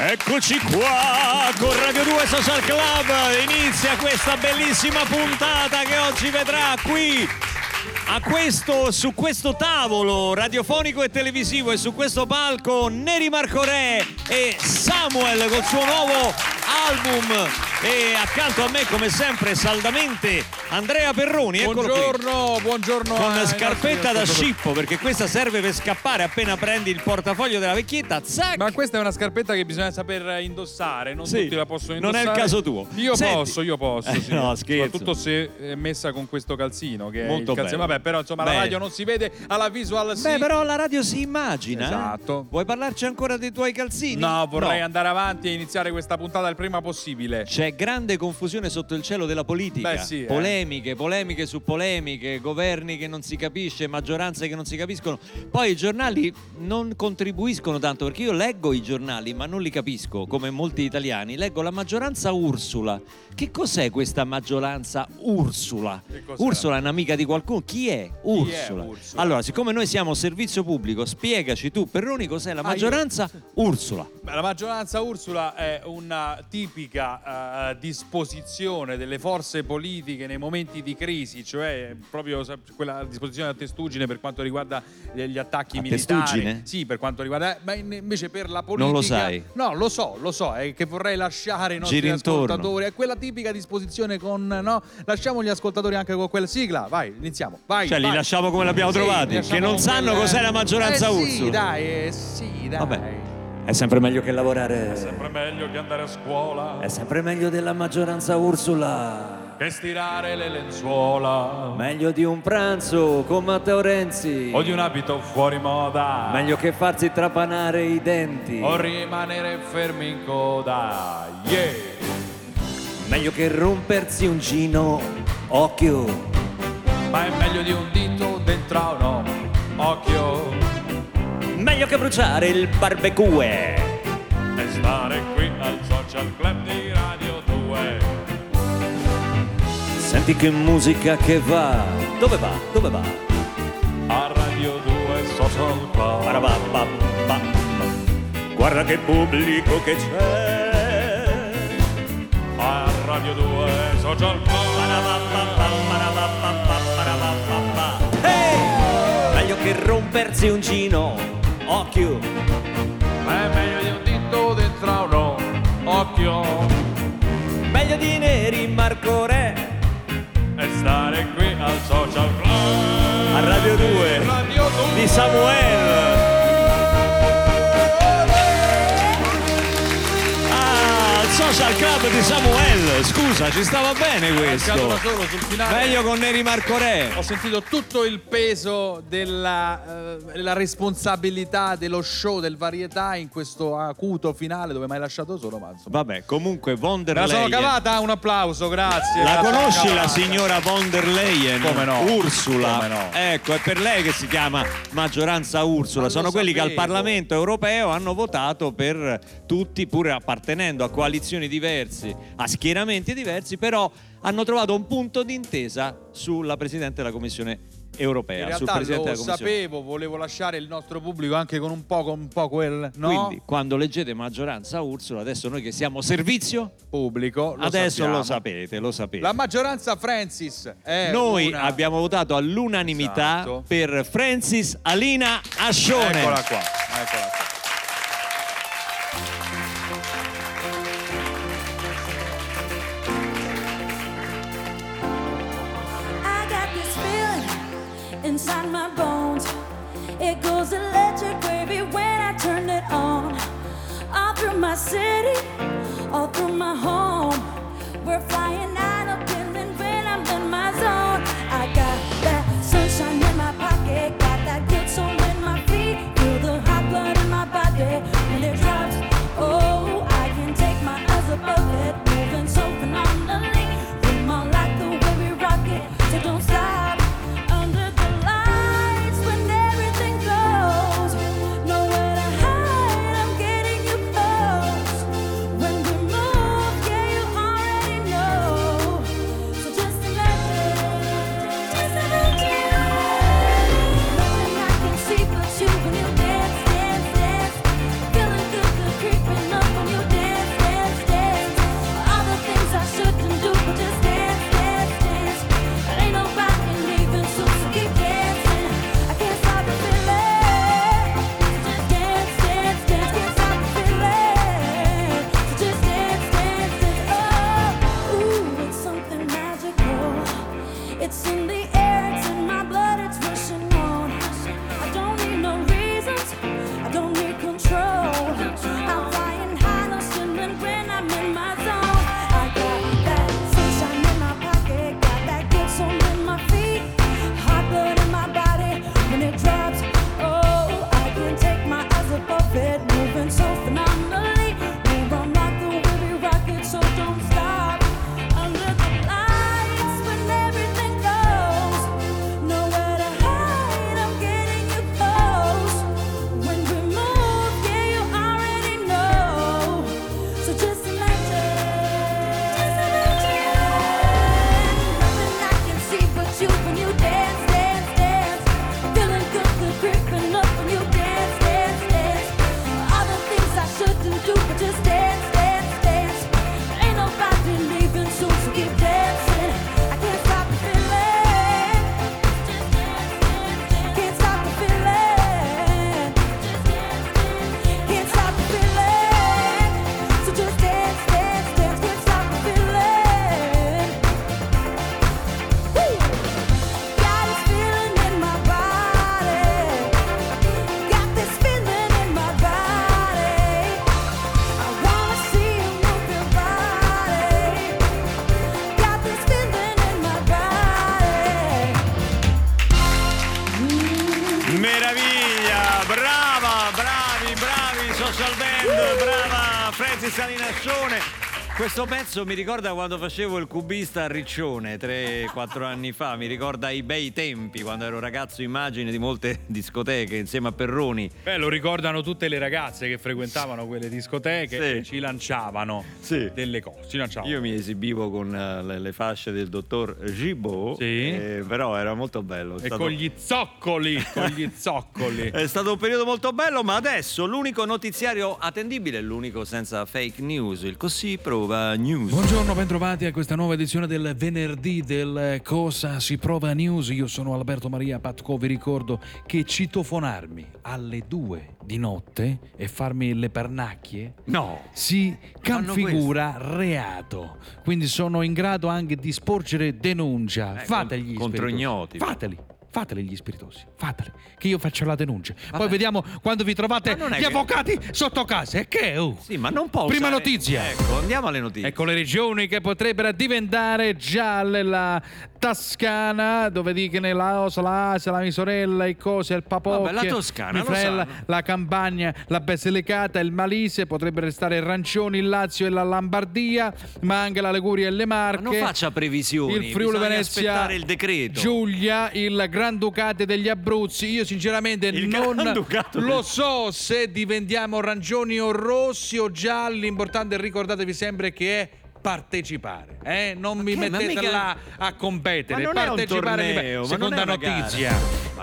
Eccoci qua con Radio 2 Social Club. Inizia questa bellissima puntata che oggi vedrà qui questo, su questo tavolo radiofonico e televisivo e su questo palco Neri Marco Re e Samuel col suo nuovo album e accanto a me come sempre saldamente Andrea Perroni eccolo qui. Buongiorno, buongiorno. con scarpetta da scippo perché questa serve per scappare appena prendi il portafoglio della vecchietta zac Ma questa è una scarpetta che bisogna saper indossare, non Sì, tutti la possono non è indossare. il caso tuo. Io Senti- posso, io posso, Eh, sì. no, scherzo. Soprattutto se è messa con questo calzino che Molto è il calzino. Vabbè, però insomma Bene. la radio non si vede, alla visual sì. Beh, però la radio si immagina. eh? Esatto. Vuoi parlarci ancora dei tuoi calzini? No, vorrei No. andare avanti e iniziare questa puntata il prima possibile. C'è grande confusione sotto il cielo della politica. Beh, sì, eh. polemiche, polemiche su polemiche, governi che non si capisce, maggioranze che non si capiscono. Poi i giornali non contribuiscono tanto perché io leggo i giornali, ma non li capisco, come molti italiani. Leggo la maggioranza Ursula. Che cos'è questa maggioranza Ursula? Ursula è un'amica di qualcuno? Chi è Ursula? Ursula? Allora, siccome noi siamo servizio pubblico, spiegaci tu, Perroni, cos'è la Ah, io- maggioranza Ursula. La maggioranza Ursula è una tipica disposizione delle forze politiche nei momenti di crisi, cioè proprio quella disposizione a testuggine per quanto riguarda gli attacchi A militari. testuggine? Sì, per quanto riguarda, ma in- invece per la politica Non lo sai? No, lo so, lo so, è che vorrei lasciare i nostri Giri intorno. ascoltatori, è quella tipica disposizione con no, lasciamo gli ascoltatori anche con quella sigla. Vai, iniziamo. Vai. Cioè, li vai. lasciamo come l'abbiamo Sì, trovati, li che non sanno quella- cos'è la maggioranza eh, Sì, Ursula. dai, eh, sì, dai. Vabbè. È sempre meglio che lavorare. Sempre meglio che andare a scuola. È sempre meglio della maggioranza Ursula. che stirare le lenzuola Meglio di un pranzo con Matteo Renzi. o di un abito fuori moda Meglio che farsi trapanare i denti. o rimanere fermi in coda yeah Meglio che rompersi un gino. Occhio. ma è meglio di un dito dentro a uno occhio Meglio che bruciare il barbecue. e stare qui al social club di Radio 2 Senti che musica che va. Dove va? Dove va? a Radio 2 social club Parabababba. Guarda che pubblico che c'è. a Radio 2 social club Ehi! Meglio che rompersi un gino, occhio. ma è meglio di un dito dentro a uno occhio Meglio di neri Marco Re. e stare qui al social club A Radio 2 Radio 2 di Samuel. Social club di Samuel. Scusa, ci stava bene questo. solo sul finale Meglio con Neri Marco Re. ho sentito tutto il peso della, eh, della responsabilità dello show del varietà in questo acuto finale dove mi hai lasciato solo ma insomma Vabbè, comunque von der me la sono Leyen. cavata un applauso grazie La conosci la signora von der Leyen? Come no? Ursula. Come no? Ecco, è per lei che si chiama maggioranza Ursula. Ma Sono quelli che al sapevo. Parlamento europeo hanno votato per tutti, pur appartenendo a coalizioni diverse, a schieramenti diversi, però hanno trovato un punto d'intesa sulla Presidente della Commissione europea. in sul realtà Presidente lo sapevo volevo lasciare il nostro pubblico anche con un po', con un po' quel no? Quindi, quando leggete maggioranza Ursula, adesso noi che siamo servizio, pubblico lo adesso sappiamo. lo sapete, lo sapete. la maggioranza Francis è Noi una- abbiamo votato all'unanimità Esatto. per Francis Alina Ascione. eccola qua eccola qua inside my bones. It goes electric wavy when I turn it on. All through my city, all through my home. We're flying out pezzo mi ricorda quando facevo il cubista a Riccione 3-4 anni fa, mi ricorda i bei tempi quando ero ragazzo immagine di molte discoteche insieme a Perroni. Beh, lo ricordano tutte le ragazze che frequentavano quelle discoteche Sì. e ci lanciavano Sì. delle cose. Ci lanciavano. Io mi esibivo con eh, le, le fasce del dottor Gibault, Sì. eh, però era molto bello. E stato- con gli zoccoli, con gli zoccoli. È stato un periodo molto bello, ma adesso l'unico notiziario attendibile l'unico senza fake news, il così prova news. Buongiorno, bentrovati a questa nuova edizione del venerdì del Cosa si prova news. Io sono Alberto Maria Patco, vi ricordo che citofonarmi alle due di notte e farmi le pernacchie No. si configura reato. Quindi sono in grado anche di sporgere denuncia. Eh, Fategli con- contro ignoti. Fateli. Fateli gli spiritosi, fateli, che io faccio la denuncia. Poi Vabbè. vediamo quando vi trovate gli che- avvocati sotto casa. E che? oh? Sì, ma non può Prima usare- notizia. Ecco, andiamo alle notizie. Ecco le regioni che potrebbero diventare gialle, la Toscana, dove dicono la Osa, la Asia, la mia sorella, i cose, il papocchio, la Toscana, la Campania, la Basilicata, il Malise, potrebbero restare arancioni, il Lazio e la Lombardia, ma anche la Liguria e le Marche. Ma non faccia previsioni, Il Friuli Venezia, il decreto. Giulia, il Granducato degli Abruzzi. Io sinceramente Il non lo so se diventiamo arancioni o rossi o gialli. L'importante è ricordatevi sempre che è partecipare, eh? non mi che? Mettete mica- là a competere, partecipare torneo, ma Seconda notizia.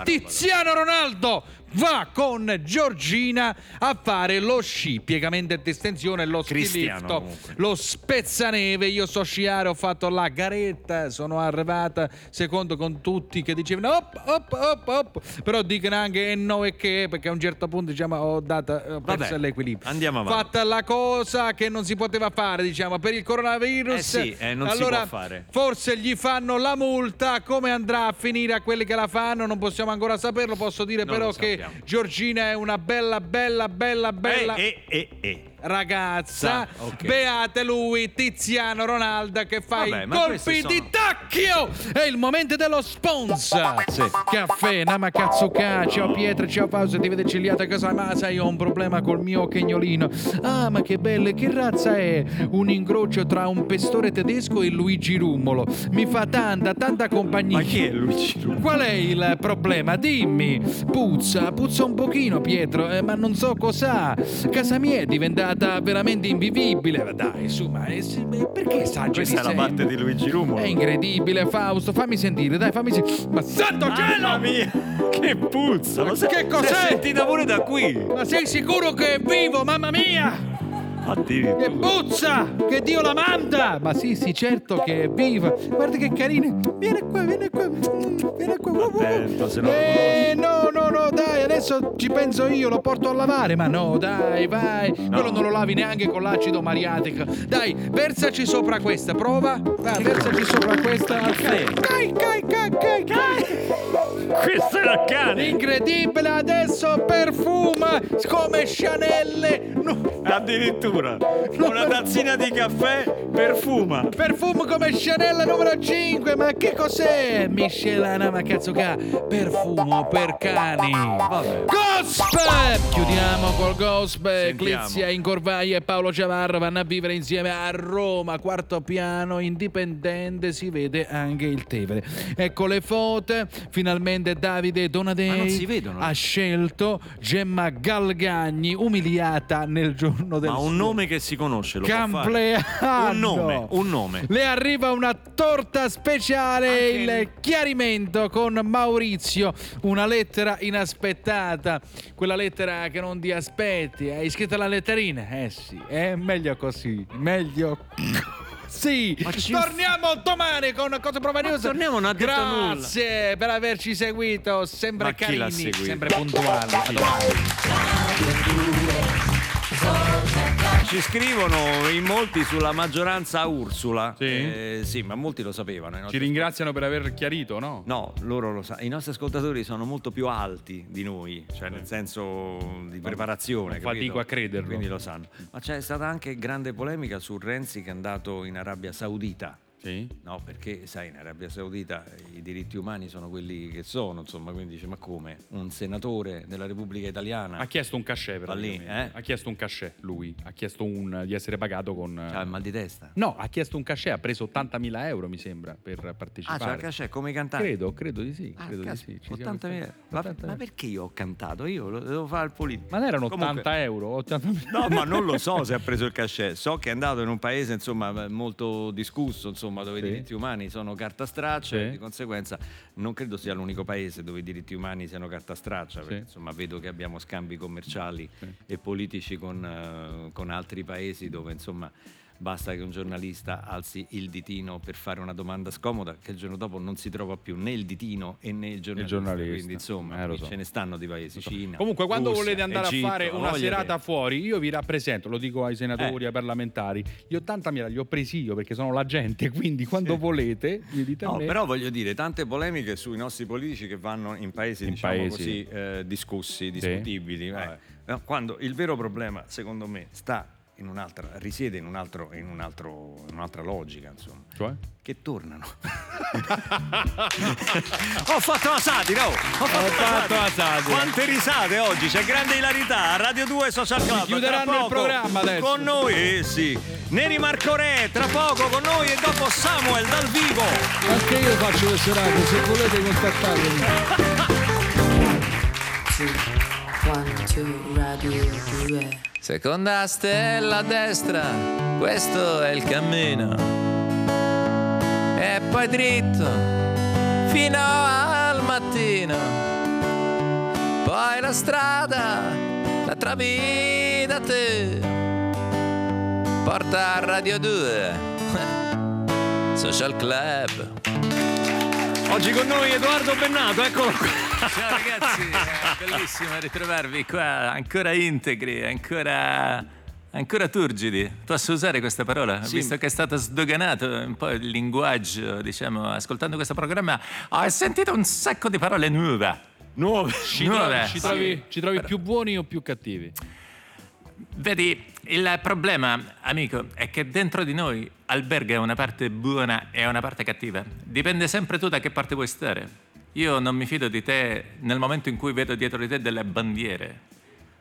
Tiziano Ronaldo va con Giorgina a fare lo sci, piegamento e distensione, lo Cristiano, lo spezzaneve. Io so sciare, ho fatto la garetta, sono arrivata secondo con tutti che dicevano op, op, op, op. Però dicono anche e no e che, perché a un certo punto diciamo ho, dato, ho perso l'equilibrio. andiamo avanti. Fatta la cosa che non si poteva fare, diciamo, per il coronavirus. Eh sì, eh, non si allora, può fare. Forse gli fanno la multa, come andrà a finire a quelli che la fanno non possiamo ancora saperlo, posso dire Non però che. Giorgina è una bella, bella, bella, bella Eh, eh, eh, eh. Ragazza. Sa, ok. Beate lui, Tiziano Ronaldo che fa Vabbè, i colpi questi sono- di tacchio. È il momento dello sponsor. Caffè, Nama Katsuka, ciao Pietro, ciao Fausto, ti vede cigliato a casa ma sai, ho un problema col mio cagnolino. Ah, ma che belle, che razza è? Un incrocio tra un pestore tedesco e Luigi Rummolo. Mi fa tanta, tanta compagnia. Ma chi è Luigi Rummolo? Qual è il problema? Dimmi. Puzza, puzza un pochino, Pietro, eh, ma non so cos'ha. Casa mia è diventata veramente invivibile. Ma Dai, su, ma eh, ma perché esageri Questa è la sempre? parte di Luigi Rummolo. È incredibile, Fausto, fammi sentire, dai, fammi sentire. Ma santo cielo! mia, che puzza! Sai- Che cos'è? sentita pure da qui. Ma sei sicuro che è vivo, mamma mia? Che puzza! Che Dio la manda! Ma sì, sì, certo che è viva. Guarda che carina. Viene qua, viene qua. Viene qua. Attento, se no- Eh, no, no, no, dai, adesso ci penso io, lo porto a lavare. Ma no, dai, vai. Quello non lo lavi neanche con l'acido mariatico. Dai, versaci sopra questa, prova. Vai, versaci sopra questa. Caffè. Cai, cai, cai, cai, cai. Questo era il cane. Incredibile, adesso perfuma come Chanel. No, Addirittura. Una tazzina di caffè perfuma. Perfumo come Chanel numero 5, ma che cos'è? Miscelana, ma cazzo ca? Perfumo per cani. Vabbè. Gosp! Chiudiamo col Gosp. Sentiamo. Clizia Incorvaia e Paolo Ciavarro vanno a vivere insieme a Roma, quarto piano, indipendente, si vede anche il Tevere. Ecco le foto, finalmente Davide Donadei ha scelto Gemma Galgagni, umiliata nel giorno del Ma un suo nome che si conosce, lo. Compleanno. Un nome, un nome. Le arriva una torta speciale, Anche il il- chiarimento con Maurizio, una lettera inaspettata, quella lettera che non ti aspetti, hai scritto la letterina? Eh sì, è meglio così, meglio Sì, torniamo domani con Cosa Prova News. torniamo, ha detto nulla. Grazie per averci seguito, sempre Ma carini, sempre puntuali. A domani. Ci scrivono in molti sulla maggioranza Ursula. Sì? Eh, sì, ma molti lo sapevano. Ci ringraziano per aver chiarito, no? No, loro lo sanno. I nostri ascoltatori sono molto più alti di noi, cioè nel senso di preparazione. fatico a crederlo. Quindi lo sanno. Ma c'è stata anche grande polemica su Renzi che è andato in Arabia Saudita. Sì. No, perché sai, in Arabia Saudita i diritti umani sono quelli che sono, insomma, quindi dice, ma come? Un senatore della Repubblica Italiana Ha chiesto un cachet Va lì, eh? Ha chiesto un cachet lui, ha chiesto un- di essere pagato con... ha il mal di testa? No, ha chiesto un cachet, ha preso 80.000 euro mi sembra per Ah, partecipare. c'è il cachet come i cantanti? Credo, credo di sì. Ah, credo di sì. Ci siamo 80.000. stati- Ma, 80.000. ma perché io ho cantato? Io lo devo fare il politico. Ma non erano Comunque- 80 euro? 80.000? No, ma non lo so se ha preso il cachet. So che è andato in un paese insomma molto discusso, insomma, dove Sì. i diritti umani sono carta straccia Sì. e di conseguenza non credo sia l'unico paese dove i diritti umani siano carta straccia, perché Sì. insomma vedo che abbiamo scambi commerciali e politici con, eh, con altri paesi dove insomma basta che un giornalista alzi il ditino per fare una domanda scomoda che il giorno dopo non si trova più né il ditino e né il giornalista. giornalista. Quindi insomma Eh, so. ce ne stanno di paesi, Cina. Comunque, quando Russia, volete andare Egitto, a fare una voglia serata fuori, io vi rappresento, lo dico ai senatori, Eh. ai parlamentari. Gli 80.000 li ho presi io perché sono la gente, quindi quando volete mi dite No, però voglio dire, tante polemiche sui nostri politici che vanno in paesi, In diciamo paesi. così, eh, discussi, discutibili. eh. Vabbè. No, Quando il vero problema, secondo me, sta in un'altra, risiede in, un altro, in, un altro, in un'altra logica, insomma. Cioè? Che tornano. ho fatto la satira, oh! Ho fatto, Ho fatto la satira. Quante risate oggi, c'è grande ilarità. a Radio 2 Social Club. chiuderanno tra il poco programma adesso. Con noi, eh sì. Neri Marco Re, tra poco con noi e dopo Samuel dal vivo. Anche io faccio le serate, se volete contattatemi. two, one, two, radio 2. Seconda stella a destra, questo è il cammino. E poi dritto fino al mattino. Poi la strada la trovi da te. Porta a Radio 2, Social Club. Oggi con noi Edoardo Bennato, eccolo qua. Ciao ragazzi, è bellissimo ritrovarvi qua, ancora integri, ancora, ancora turgidi. Posso usare questa parola? Visto che è stato sdoganato un po' il linguaggio, diciamo, ascoltando questo programma, ho sentito un sacco di parole nuove. Nuove. Ci, Nuove. trovi, ci trovi- ci trovi più buoni o più cattivi? Vedi, il problema, amico, è che dentro di noi alberga una parte buona e una parte cattiva. Dipende sempre tu da che parte vuoi stare. Io non mi fido di te nel momento in cui vedo dietro di te delle bandiere.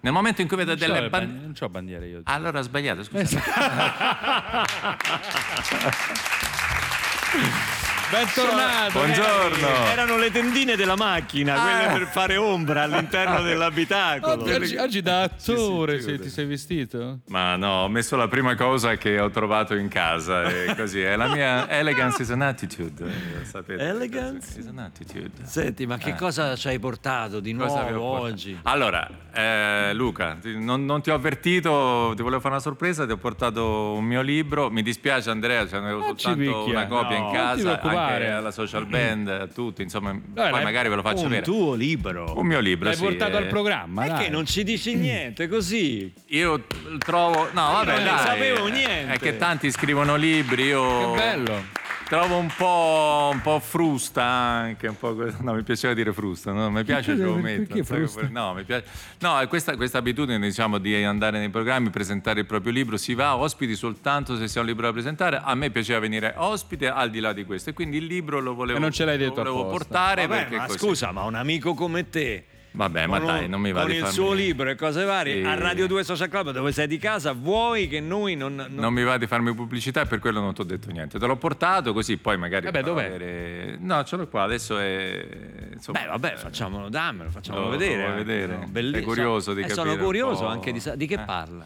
Nel momento in cui vedo Non delle le bandiere... ban- non c'ho bandiere io. Allora ho sbagliato, scusa. Bentornato. Buongiorno. Erano le tendine della macchina, quelle per fare ombra all'interno dell'abitacolo. Oggi, oggi da attore se ti sei vestito? Ma no, ho messo la prima cosa che ho trovato in casa e così. È la mia elegance is an attitude. eh, Sapete? Elegance? is an attitude. Senti, ma che cosa ci hai portato di nuovo portato? oggi? Allora, eh, Luca, non, non ti ho avvertito, ti volevo fare una sorpresa, ti ho portato un mio libro. Mi dispiace Andrea, ce ne avevo Non ci soltanto una copia No, in casa, anche alla social band, a tutti, insomma, poi l'hai- magari ve lo faccio Un vedere. tuo libro. Un mio libro, L'hai sì, portato eh. al programma, Perché dai. non ci dici niente così? Io trovo. No, vabbè, non dai. sapevo niente. È che tanti scrivono libri. Io. Che bello. Trovo un po', un po' frusta anche, un po' no, mi piaceva dire frusta, no? mi piace Perché- ce lo metto. No, mi piace. No, è questa, questa abitudine diciamo di andare nei programmi, presentare il proprio libro, si va ospiti soltanto se si ha un libro da presentare. A me piaceva venire ospite al di là di questo e quindi il libro lo volevo, E non ce l'hai lo detto volevo apposta. portare Vabbè, perché ma così. scusa, ma un amico come te. Vabbè, ma con dai, non mi va Con di il farmi- suo libro e cose varie, Sì. a Radio 2 Social Club dove sei di casa, vuoi che noi non... non- Non mi va di farmi pubblicità e per quello non ti ho detto niente. Te l'ho portato così poi magari. Vabbè, dov'è? vedere- No, ce l'ho qua, adesso è. Insomma, Beh, vabbè, facciamolo, dammelo, facciamolo Lo- lo vedere. vuoi anche, vedere? no? Bellissimo. Sei curioso di Eh, Sono capire un curioso anche di, di che Eh. parla.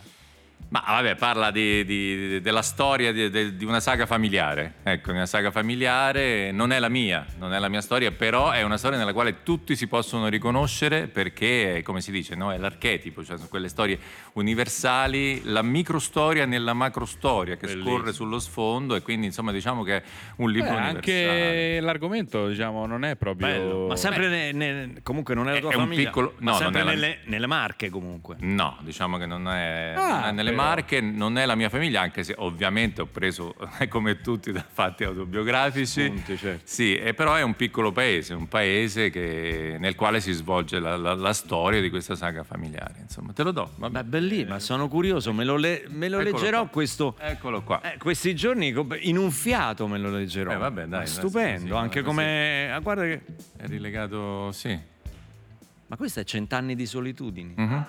Ma vabbè, parla di- di- della storia di, di- di una saga familiare. Ecco, una saga familiare non è la mia, non è la mia storia, però è una storia nella quale tutti si possono riconoscere perché, come si dice, no? è l'archetipo, cioè sono quelle storie universali, la microstoria nella macrostoria che scorre sullo sfondo e quindi insomma diciamo che è un libro Beh, universale. anche l'argomento, diciamo, non è proprio. Bello. Ma sempre ne- ne- comunque non è la tua è un famiglia. piccolo- ma no, sempre non è la- nelle, nelle marche comunque. No, diciamo che non è, Ah, non è nelle pensavo Marche non è la mia famiglia, anche se ovviamente ho preso, come tutti, da fatti autobiografici. Spunti, certo. Sì, e però è un piccolo paese, un paese che- nel quale si svolge la, la- la storia di questa saga familiare. Insomma, te lo do. vabbè. Beh, bellissimo, ma sono curioso, me lo, le- me lo leggerò qua. questo... Eccolo qua. eh, questi giorni in un fiato me lo leggerò. Eh, vabbè, dai, Ma stupendo, sì, sì, anche come... ah, guarda che... È rilegato, sì. Ma questo è Cent'anni di solitudine. Mhm.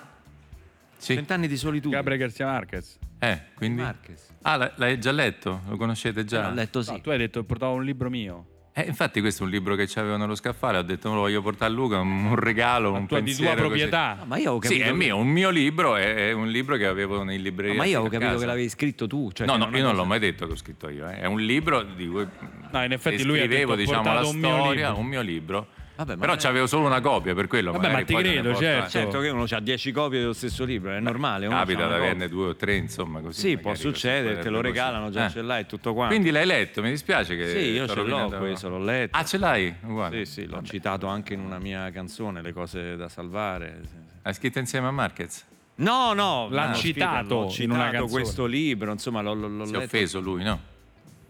Sì. Cent'anni di solitudine. Gabriel Garcia Marquez. Eh, quindi... Marquez. Ah, l- l'hai già letto? Lo conoscete già? L'ho letto sì. No, tu hai detto portavo un libro mio. Eh, infatti questo è un libro che c'avevo nello scaffale, ho detto me lo voglio portare a Luca, un, un regalo, un Tu hai di tua pensiero proprietà. Ah, ma io Sì, capito è che- mio, un mio libro, è, è un libro che avevo in libreria. Ma io avevo a capito casa. che l'avevi scritto tu. Cioè No, no, è io non l'ho mai detto che ho scritto io. eh. È un libro di cui No, in effetti lui ha detto, ho diciamo, la portato un mio storia, libro. un mio libro. Vabbè, ma Però è- c'avevo solo una copia, per quello. Vabbè, ma ti credo, certo. Certo che uno ha 10 copie dello stesso libro, è normale. uno Capita una averne due o tre, insomma, così. Sì, può succedere, te lo regalano, così. già Eh. ce l'hai tutto quanto. Quindi l'hai letto, mi dispiace che... Sì, io ce l'ho questo, l'ho letto. Ah, ce l'hai? Uguale. Sì, sì, l'ho Vabbè. citato anche in una mia canzone, Le cose da salvare. sì, sì. Hai scritto insieme a Marquez? No, no, L'ha no, citato l'ho in citato una canzone. questo libro, insomma, l'ho, l'ho, l'ho Si è letto. offeso lui, no?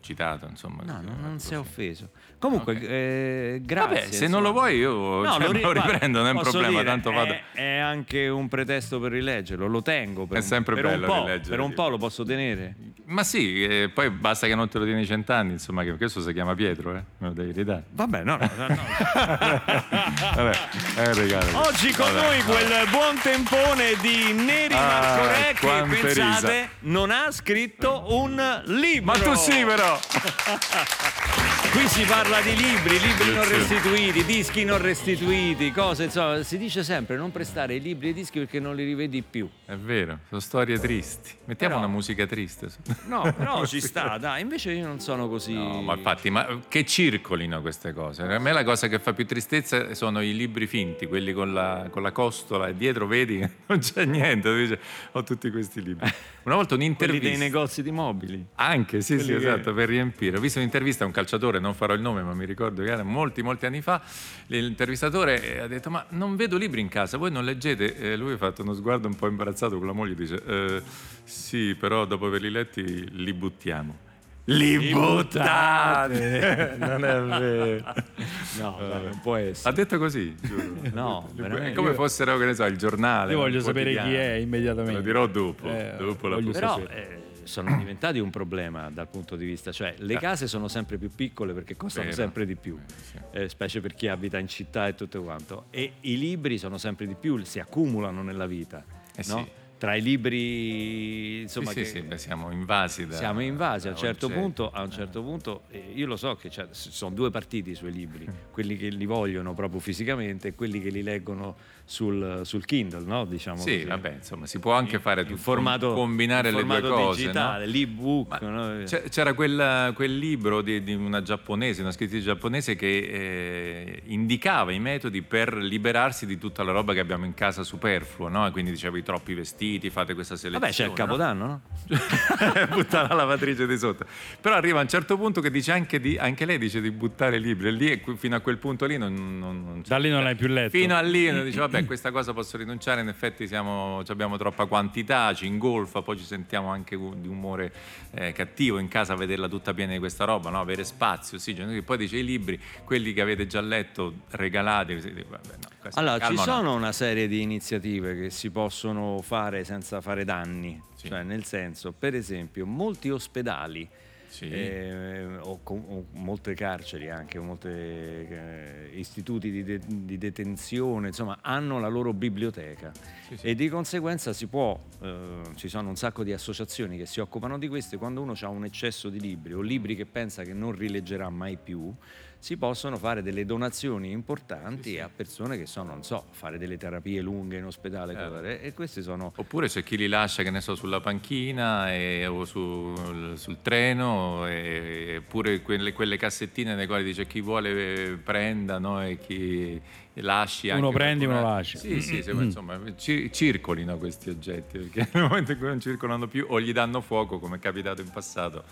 Citato, insomma. No, non così. si è offeso. Comunque, eh, grazie. Vabbè, se non lo insomma. vuoi io No, cioè, lo, ri- lo riprendo, non è un problema, dire, tanto vado... È, è anche un pretesto per rileggerlo, lo tengo. Per È un- sempre per bello un po', rileggere, Per un po' lo posso tenere. Ma sì, eh, poi basta che non te lo tieni cent'anni, insomma, che questo si chiama Pietro, eh? Me lo devi ridare. Vabbè, no, no, no, no. Vabbè, è un regalo. Oggi con Vabbè, noi quel buon tempone di Neri Ah, Marco Re che pensate risa. non ha scritto un libro. Ma tu sì, però! Qui si parla di libri, libri non restituiti, dischi non restituiti, cose, insomma, si dice sempre non prestare i libri e i dischi perché non li rivedi più. È vero, sono storie tristi. Mettiamo Però- una musica triste. No, però ci sta, dai, invece io non sono così. No, ma infatti, ma che circolino queste cose? A me la cosa che fa più tristezza sono i libri finti, quelli con la, con la costola e dietro vedi che non c'è niente, ho tutti questi libri. Una volta quelli un'intervista... dei negozi di mobili. Anche, sì, sì, Quelli che- esatto, per riempire. Ho visto un'intervista a un calciatore, non farò il nome, ma mi ricordo che era molti, molti anni fa. L'intervistatore eh, ha detto: Ma non vedo libri in casa, voi non leggete? E lui ha fatto uno sguardo un po' imbarazzato con la moglie e dice: "Eh, Sì, però dopo averli letti li buttiamo. Li buttate! non è vero. No, dai, non può Ha essere. detto così, giuro. No, È come fossero, che ne so, il giornale. Io voglio sapere chi è Te immediatamente. Lo dirò dopo. Eh, dopo la. Però eh, sono diventati un problema dal punto di vista, cioè le case sono sempre più piccole perché costano Vero. sempre di più, sì. eh, specie per chi abita in città e tutto quanto. E i libri sono sempre di più, si accumulano nella vita. Eh no? sì. Tra i libri, insomma, sì, che sì, sì, beh, siamo invasi da siamo invasi a un da certo punto, a un certo punto eh, io lo so che ci sono due partiti sui libri, quelli che li vogliono proprio fisicamente e quelli che li leggono sul, sul Kindle, no? Diciamo Sì, così. vabbè, insomma, si può anche fare in tutto, formato, combinare in le due formato cose, digitale, no? l'ebook. No? C'era quel, quel libro di, di una giapponese, una scrittrice giapponese che eh, indicava i metodi per liberarsi di tutta la roba che abbiamo in casa superflua, no? E quindi diceva i troppi vestiti, fate questa selezione. Vabbè, c'è il no? capodanno, no? buttare la lavatrice di sotto. Però arriva a un certo punto che dice anche, di, anche lei dice di buttare i libri e lì fino a quel punto lì non, non, non c'è. Da lì non l'hai più letto. Fino a lì dice vabbè questa cosa posso rinunciare, in effetti siamo, abbiamo troppa quantità, ci ingolfa, poi ci sentiamo anche di umore eh, cattivo in casa a vederla tutta piena di questa roba, no? avere spazio, sì, cioè, poi dice i libri, quelli che avete già letto, vabbè, no, Allora, ci sono una serie di iniziative che si possono fare senza fare danni, Sì. cioè nel senso, per esempio, molti ospedali Sì. eh, o, o molte carceri anche, molti istituti di, de- di detenzione, insomma, hanno la loro biblioteca Sì, sì. e di conseguenza si può, eh, ci sono un sacco di associazioni che si occupano di questo quando uno ha un eccesso di libri o libri che pensa che non rileggerà mai più, si possono fare delle donazioni importanti a persone che sono, non so, fare delle terapie lunghe in ospedale cose- e questi sono Oppure c'è chi li lascia, che ne so, sulla panchina e- o sul, sul treno, e- eppure quelle, quelle cassettine nelle quali dice chi vuole eh, prenda, no? e chi, lasci anche Uno prendi, qualcuna- uno lasci. Sì, sì, sì, ma insomma, ci- circolino questi oggetti, perché nel momento in cui non circolano più o gli danno fuoco, come è capitato in passato,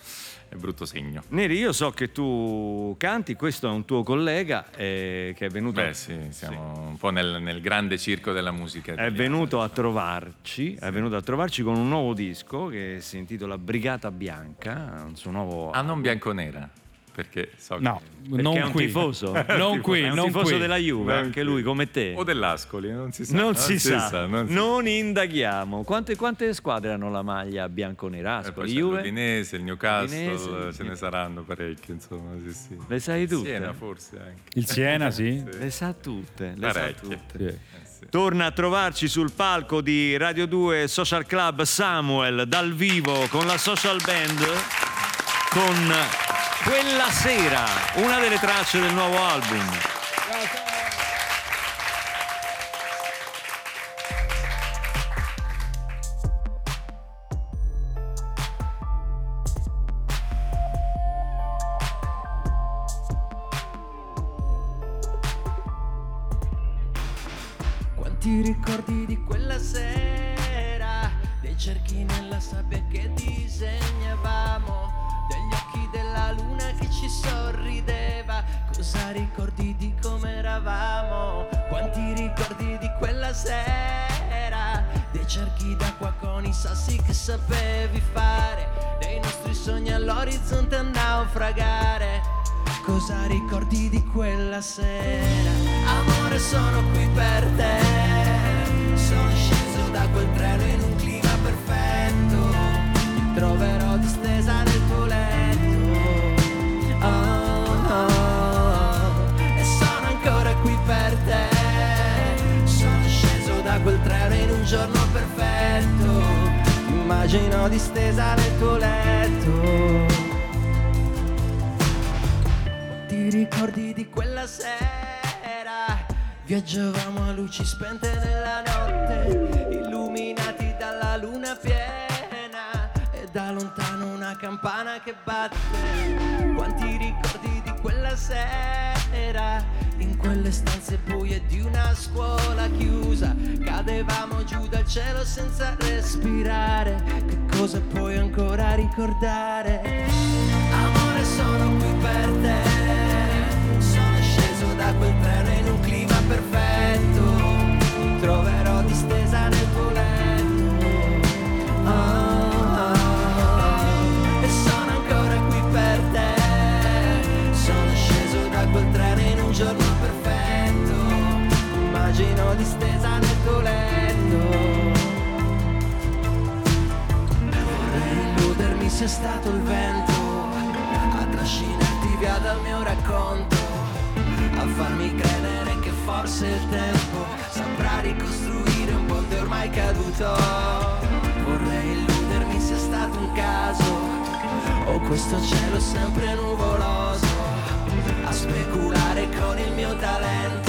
è brutto segno. Neri, io so che tu canti, questo è un tuo collega eh, che è venuto, Beh, sì, siamo un po' nel, nel grande circo della musica. è venuto a trovarci, è venuto a trovarci con un nuovo disco che si intitola Brigata Bianca, un suo nuovo Ah, non bianconera, perché so che- No, perché non è un qui. tifoso. Non qui, è un non tifoso qui. della Juve, Non anche qui. lui come te. O dell'Ascoli, non si sa. non si sa, non si non indaghiamo. Quante, quante squadre hanno la maglia bianconera? E poi Ascoli, Juve? l'Udinese, il Newcastle, Udinese, ce sì. ne saranno parecchie, insomma, sì, sì. Le sai tutte? Siena forse anche. Il Siena, sì. Le sa tutte, le sa Parecchie. tutte. Sì. Eh, sì. Torna a trovarci sul palco di Radio 2 Social Club Samuel dal vivo con la social band con Quella sera, una delle tracce del nuovo album. Sia stato il vento a trascinarti via dal mio racconto, a farmi credere che forse il tempo saprà ricostruire un ponte ormai caduto. Vorrei illudermi sia stato un caso, o questo cielo sempre nuvoloso, a speculare con il mio talento,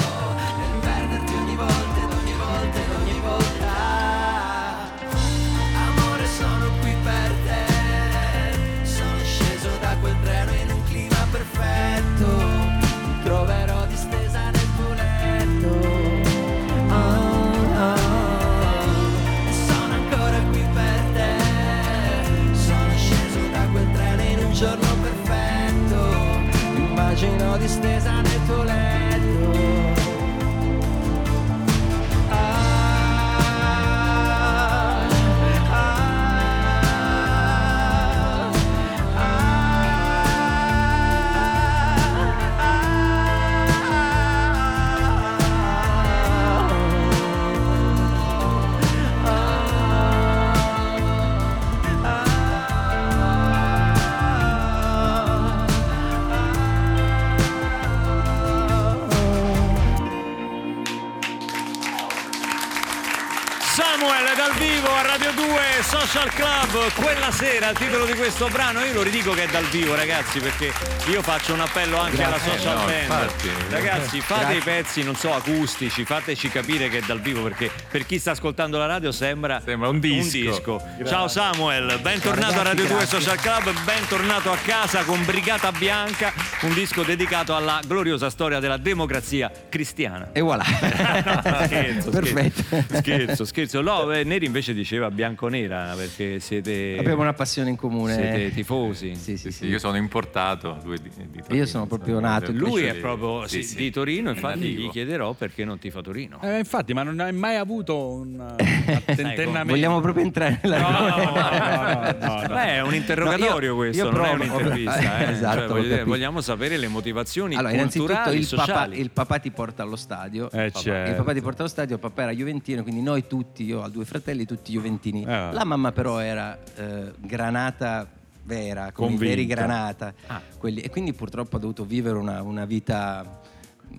Social Club, quella sera, il titolo di questo brano, io lo ridico che è dal vivo ragazzi perché io faccio un appello anche alla Grazie. social Eh, no, band. infatti. Ragazzi, fate Grazie. i pezzi, non so, acustici, fateci capire che è dal vivo perché per chi sta ascoltando la radio sembra, Sembra un disco. Ciao Samuel, bentornato a Radio 2 grazie. Social Club, bentornato a casa con Brigata Bianca, un disco dedicato alla gloriosa storia della democrazia cristiana. E voilà. scherzo, Perfetto. Scherzo, scherzo, scherzo. No, eh, Neri invece diceva bianco-nera perché siete, Abbiamo una passione in comune. siete tifosi. Sì, sì, Sì, sì. io sono importato, lui di, di Torino, Io sono proprio nato Lui è proprio sì, sì, sì. di Torino, infatti gli chiederò perché non ti fa Torino. Eh, infatti, ma non hai mai avuto un tentennamento. Vogliamo proprio entrare nella No, no, no, no, no, no. Beh, è un interrogatorio No, io- questo, io non è un'intervista. eh. Esatto, Cioè, capito. vogliamo sapere le motivazioni Allora, innanzitutto il papà, il papà ti porta allo stadio. Eh, Papà. certo. Il papà ti porta allo stadio, il papà era juventino, quindi noi tutti, io ho due fratelli, tutti juventini. Eh. La mamma però era eh, granata vera, come i veri granata. Ah. Quelli- e quindi purtroppo ha dovuto vivere una, una vita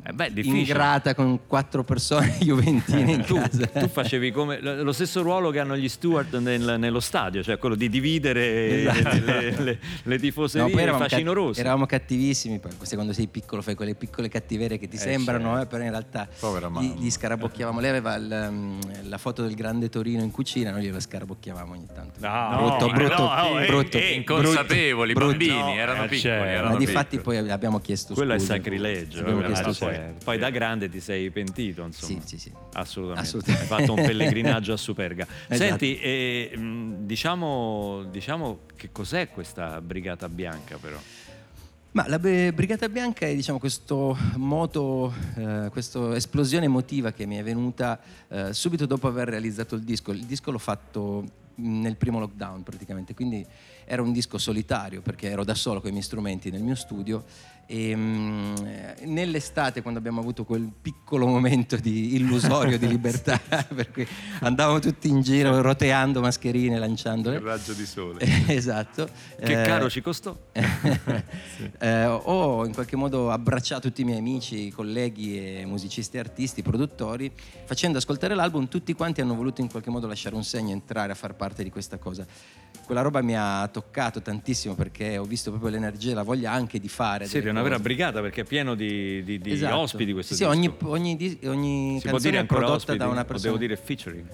Eh beh, difficile. ingrata con quattro persone juventine in tu, casa. tu facevi come lo stesso ruolo che hanno gli steward nel- nello stadio, cioè quello di dividere Esatto. le, le- le- tifoserie, No, eravamo, fascino cat- rosso. eravamo cattivissimi, poi quando sei piccolo fai quelle piccole cattiverie che ti sembrano, eh, però in realtà gli, gli scarabocchiavamo. Lei aveva il, um, la foto del grande Torino in cucina, noi gliela scarabocchiavamo ogni tanto. No, brutto, ma brutto, no, eh, brutto. eh, Inconsapevoli, brutto. bambini, erano Eh, piccoli. certo. erano Ma di fatti poi abbiamo chiesto quello è scusa. sacrilegio. Abbiamo eh, chiesto poi, scusa. Certo. Poi da grande ti sei pentito, insomma. Sì, sì, sì. Assolutamente. Assolutamente. Hai fatto un pellegrinaggio a Superga. Esatto. Senti, eh, mh, diciamo, diciamo che cos'è questa Brigata Bianca però? Ma la Bri- Brigata Bianca è diciamo, questo moto, eh, questa esplosione emotiva che mi è venuta eh, subito dopo aver realizzato il disco. Il disco l'ho fatto nel primo lockdown praticamente, quindi era un disco solitario perché ero da solo con i miei strumenti nel mio studio e mh, eh, nell'estate quando abbiamo avuto quel piccolo momento di illusorio di libertà perché andavamo tutti in giro roteando mascherine, lanciandole. Il raggio di sole. esatto. Che Eh, caro ci costò? eh, ho in qualche modo abbracciato tutti i miei amici, colleghi e musicisti, artisti, produttori, facendo ascoltare l'album, tutti quanti hanno voluto in qualche modo lasciare un segno, entrare a far parte di questa cosa. Quella roba mi ha toccato tantissimo perché ho visto proprio l'energia e la voglia anche di fare. Sì, è una vera cose. brigata perché è pieno di, di- di Esatto. ospiti questo sì, disco. ogni, ogni, dis- ogni si può canzone dire è prodotta ospiti? da una persona. devo dire featuring?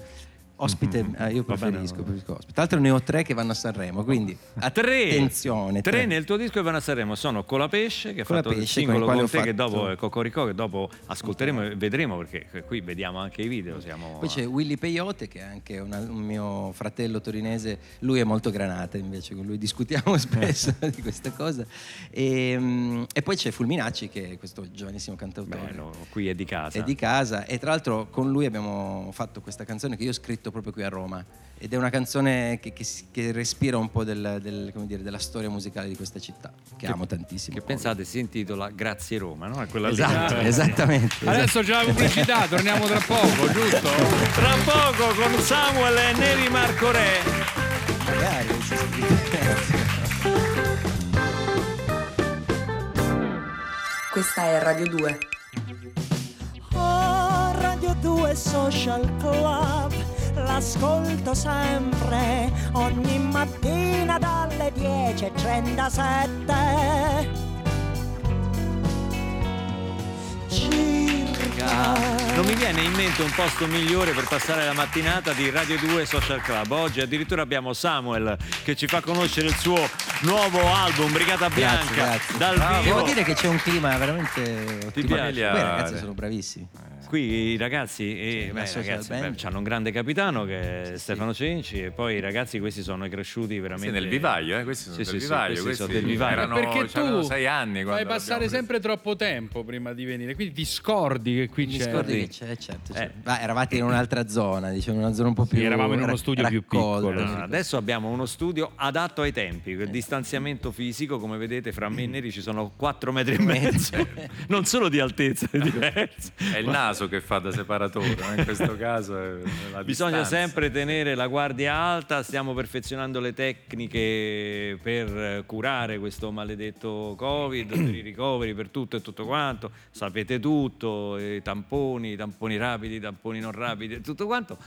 Ospite, eh, io preferisco, bene. preferisco ospite. Tra l'altro ne ho tre che vanno a Sanremo, quindi Tre, attenzione. tre nel tuo disco che vanno a Sanremo sono Colapesce che ha fatto il con singolo con ho te che dopo Cocoricò che dopo ascolteremo e vedremo perché qui vediamo anche i video siamo Poi c'è Willy Peyote che è anche una- un mio fratello torinese, lui è molto granata invece, con lui discutiamo spesso di questa cosa. E, mm, e poi c'è Fulminacci che è questo giovanissimo cantautore. Bello, qui è di casa È di casa e tra l'altro con lui abbiamo fatto questa canzone che io ho scritto proprio qui a Roma ed è una canzone che, che che respira un po' del- del- come dire, della storia musicale di questa città che, amo tantissimo. che pensate si intitola Grazie Roma no? È quella lì. Esatto, esattamente. esatto. Adesso c'è la pubblicità, torniamo tra poco, giusto? tra poco con Samuel e Neri Marco Re Magari, si. Questa è Radio 2. Oh, Radio 2 Social Club, l'ascolto sempre, ogni mattina dalle 10.37. Circa. non mi viene in mente un posto migliore per passare la mattinata di Radio 2 Social Club oggi addirittura abbiamo Samuel che ci fa conoscere il suo nuovo album Brigata Bianca Grazie, grazie. dal Bravo. vivo Devo dire che c'è un clima veramente ottimo. piace? Poi i ragazzi sono bravissimi. Qui i ragazzi, eh, la beh, ragazzi beh, hanno un grande capitano che è Stefano Cenci e poi i ragazzi questi sono cresciuti veramente Sì, nel vivaio, eh, questi sono Sì, del sì, sì, vivaio. questi sono questi del vivaio. Erano, Perché tu sei anni fai passare sempre troppo tempo prima di venire, quindi ti scordi che qui Mi c'è. scordi che c'è, certo. Eh. certo. Ma eravate in un'altra zona, diciamo, una zona un po' più. Sì, eravamo in uno studio più raccolta. piccolo. No, no, adesso abbiamo uno studio adatto ai tempi, il distanziamento fisico, come vedete, fra me e Neri ci sono 4 metri e mezzo, non solo di altezza, è diverso. È il naso caso che fa da separatore, in questo caso è la Bisogna distanza. sempre tenere la guardia alta, stiamo perfezionando le tecniche per eh, curare questo maledetto Covid, per i ricoveri, per tutto e tutto quanto. Sapete tutto, i tamponi, i tamponi rapidi, i tamponi non rapidi, e tutto quanto.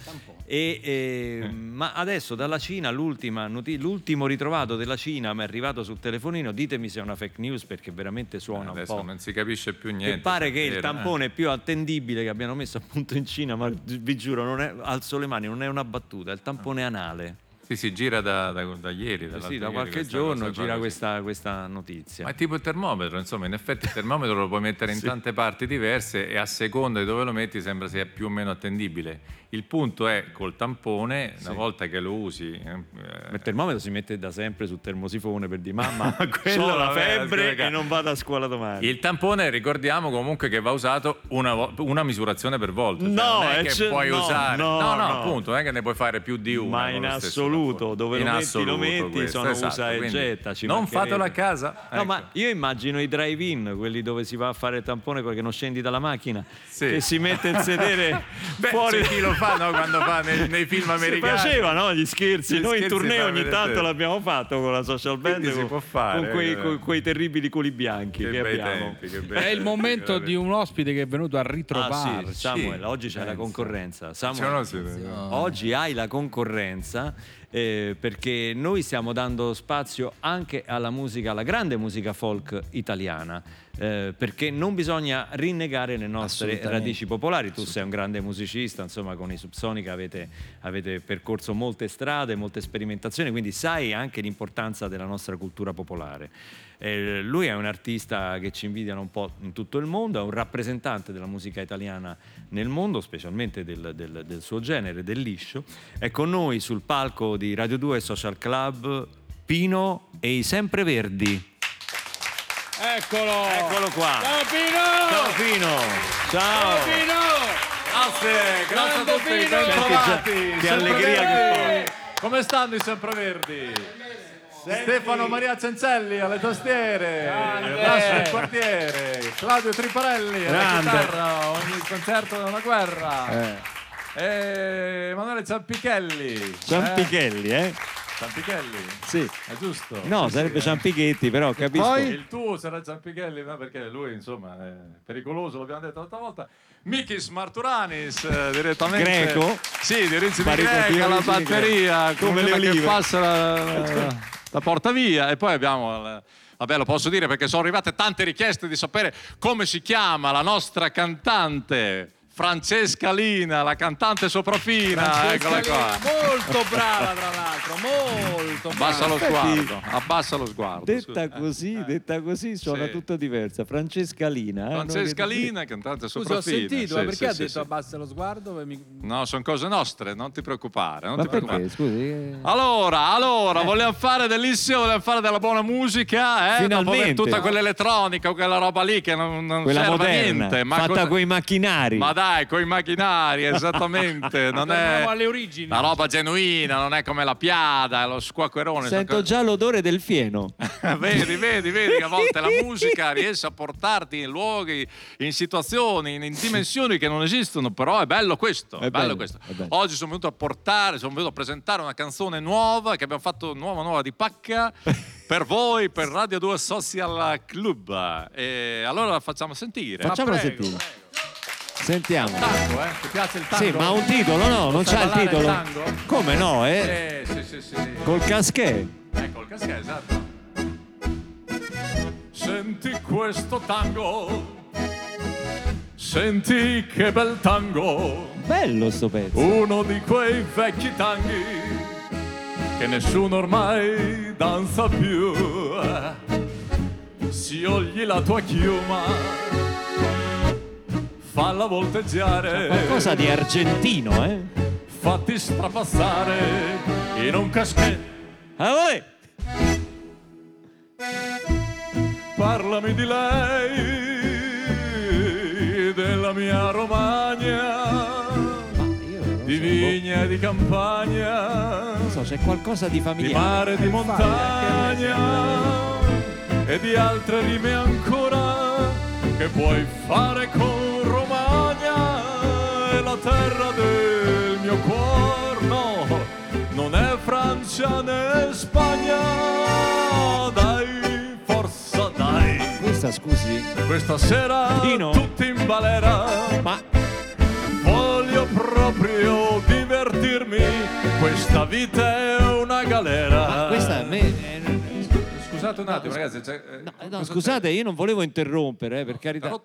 E, eh, Ma adesso dalla Cina, noti- l'ultimo ritrovato della Cina mi è arrivato sul telefonino, ditemi se è una fake news perché veramente suona un Adesso po'. non si capisce più niente. Che pare che il vero, eh. tampone più attendibile che abbiano messo appunto in Cina, ma vi giuro, è, alzo le mani, non è una battuta, è il tampone anale. Sì, si gira da, da- da ieri. Dall'altro sì, da qualche giorno gira questa, questa notizia. Ma è tipo il termometro, insomma, in effetti il termometro lo puoi mettere in tante parti diverse e a seconda di dove lo metti sembra sia più o meno attendibile. Il punto è col tampone, una volta che lo usi, eh, Il termometro si mette da sempre sul termosifone per dire mamma, ho la febbre e non vado a scuola domani. il tampone ricordiamo comunque che va usato una, vo- una misurazione per volta. Cioè, No, non è eh, che c'è- puoi no, usare. no, no, no. appunto, non è che ne puoi fare più di una. Ma in stesso assoluto, dove lo In metti, lo metti, questo, sono esatto, usa e quindi getta, ci Non fatelo a casa. No, ecco. ma io immagino i drive-in, quelli dove si va a fare il tampone perché non scendi dalla macchina, Sì. che si mette il sedere Beh, fuori. chi lo fa no, quando fa nei, nei film Si americani. faceva no? gli scherzi, Gli noi in scherzi tournée fa ogni tanto te. l'abbiamo fatto con la social band Quindi si con, può fare, con quei, eh. con quei terribili culi bianchi che, Che abbiamo. tempi, che È il momento di un ospite che è venuto a Ah ritrovarci. sì, Samuel, oggi c'è la concorrenza. Samuel, oggi hai la concorrenza eh, perché noi stiamo dando spazio anche alla musica, alla grande musica folk italiana. eh, perché non bisogna rinnegare le nostre radici popolari. Tu sei un grande musicista, insomma, con i Subsonica avete, avete percorso molte strade, molte sperimentazioni, quindi sai anche l'importanza della nostra cultura popolare. Eh, lui è un artista che ci invidiano un po' in tutto il mondo, è un rappresentante della musica italiana nel mondo, specialmente del, del- del suo genere, del liscio. È con noi sul palco di Radio 2 Social Club Pino e i Sempreverdi. Eccolo! Eccolo qua. Ciao Pino! Ciao Pino! Ciao! Ciao Pino! Grazie, grazie a Grande tutti, Pino! ben trovati. Che allegria che Come stanno i sempreverdi? Stefano Maria Cencelli alle tastiere, Lascio il quartiere, Claudio Triparelli alla Grande. chitarra, ogni concerto è una guerra. E Emanuele Ciampichelli. Ciampichelli, eh? Eh? Ciampichelli, Sì. è giusto? No, Sì, sarebbe sì, eh. Ciampichetti, però capisco. Poi il tuo sarà Ciampichelli, no? perché lui insomma è pericoloso, l'abbiamo detto l'altra volta. Mikis Marturanis eh, direttamente. Greco. Sì, di Marito di greche, la origini batteria come Come che passa la, la- la porta via. E poi abbiamo il- Vabbè, lo posso dire perché sono arrivate tante richieste di sapere come si chiama la nostra cantante Francesca Lina, la cantante sopraffina. Eccola qua. Molto brava, tra l'altro, molto brava. Abbassa lo sguardo, abbassa lo sguardo. Detta scusa. così, detta così suona Sì. tutto diversa. Francesca Lina. eh, Francesca Lina, cantante Scusi, sopraffina. ho sentito, Sì, ma perché sì, ha detto abbassa lo sguardo? No, sono cose nostre, non ti preoccupare. Non Ma ti preoccupare. perché? Scusi. eh. Allora, allora, vogliamo fare dell'issimo, vogliamo fare della buona musica, eh? Dopo Finalmente. aver tutta quell'elettronica, quella roba lì che non, non Quella serve a moderna, niente. Ma fatta cosa- coi macchinari. Ma dai, coi macchinari, esattamente. non è alle origini. la roba genuina, non è come la piada, lo squacquerone. Sento già l'odore del fieno. vedi, vedi, vedi che a volte la musica riesce a portarti in luoghi, in situazioni, in, in dimensioni che non esistono, però è bello questo. È, È bello bello, questo. è bello. Oggi sono venuto a portare, sono venuto a presentare una canzone nuova che abbiamo fatto nuova nuova di pacca per voi, per Radio 2 Social Club. E allora la facciamo sentire. Facciamola prego, sentire. Sentiamo. Tango, eh? Ti piace il tango? Sì, ma un titolo no, non c'ha il titolo. tango? Come no, eh? Eh, sì, sì, sì. Col caschè. Ecco il caschè, esatto. Senti questo tango. Senti che bel tango. Bello sto pezzo. Uno di quei vecchi tanghi che nessuno ormai danza più. Siogli la tua chioma, falla volteggiare, Qualcosa di argentino, eh? fatti strapassare in un caschetto. Ah, voi! Parlami di lei, della mia Romagna, di vigna e di campagna, Non so, c'è qualcosa di di familiare. mare e di montagna e di altre rime ancora che puoi fare con la terra del mio cuore, no, non è Francia né Spagna, dai, forza dai. Questa scusi. Questa sera Pino? tutti in balera, Ma voglio proprio divertirmi, questa vita è una galera. questa a me. eh, Scusate un attimo, ragazzi. c'è- eh, no, cosa scusate, io non volevo interrompere, eh, per carità. Però,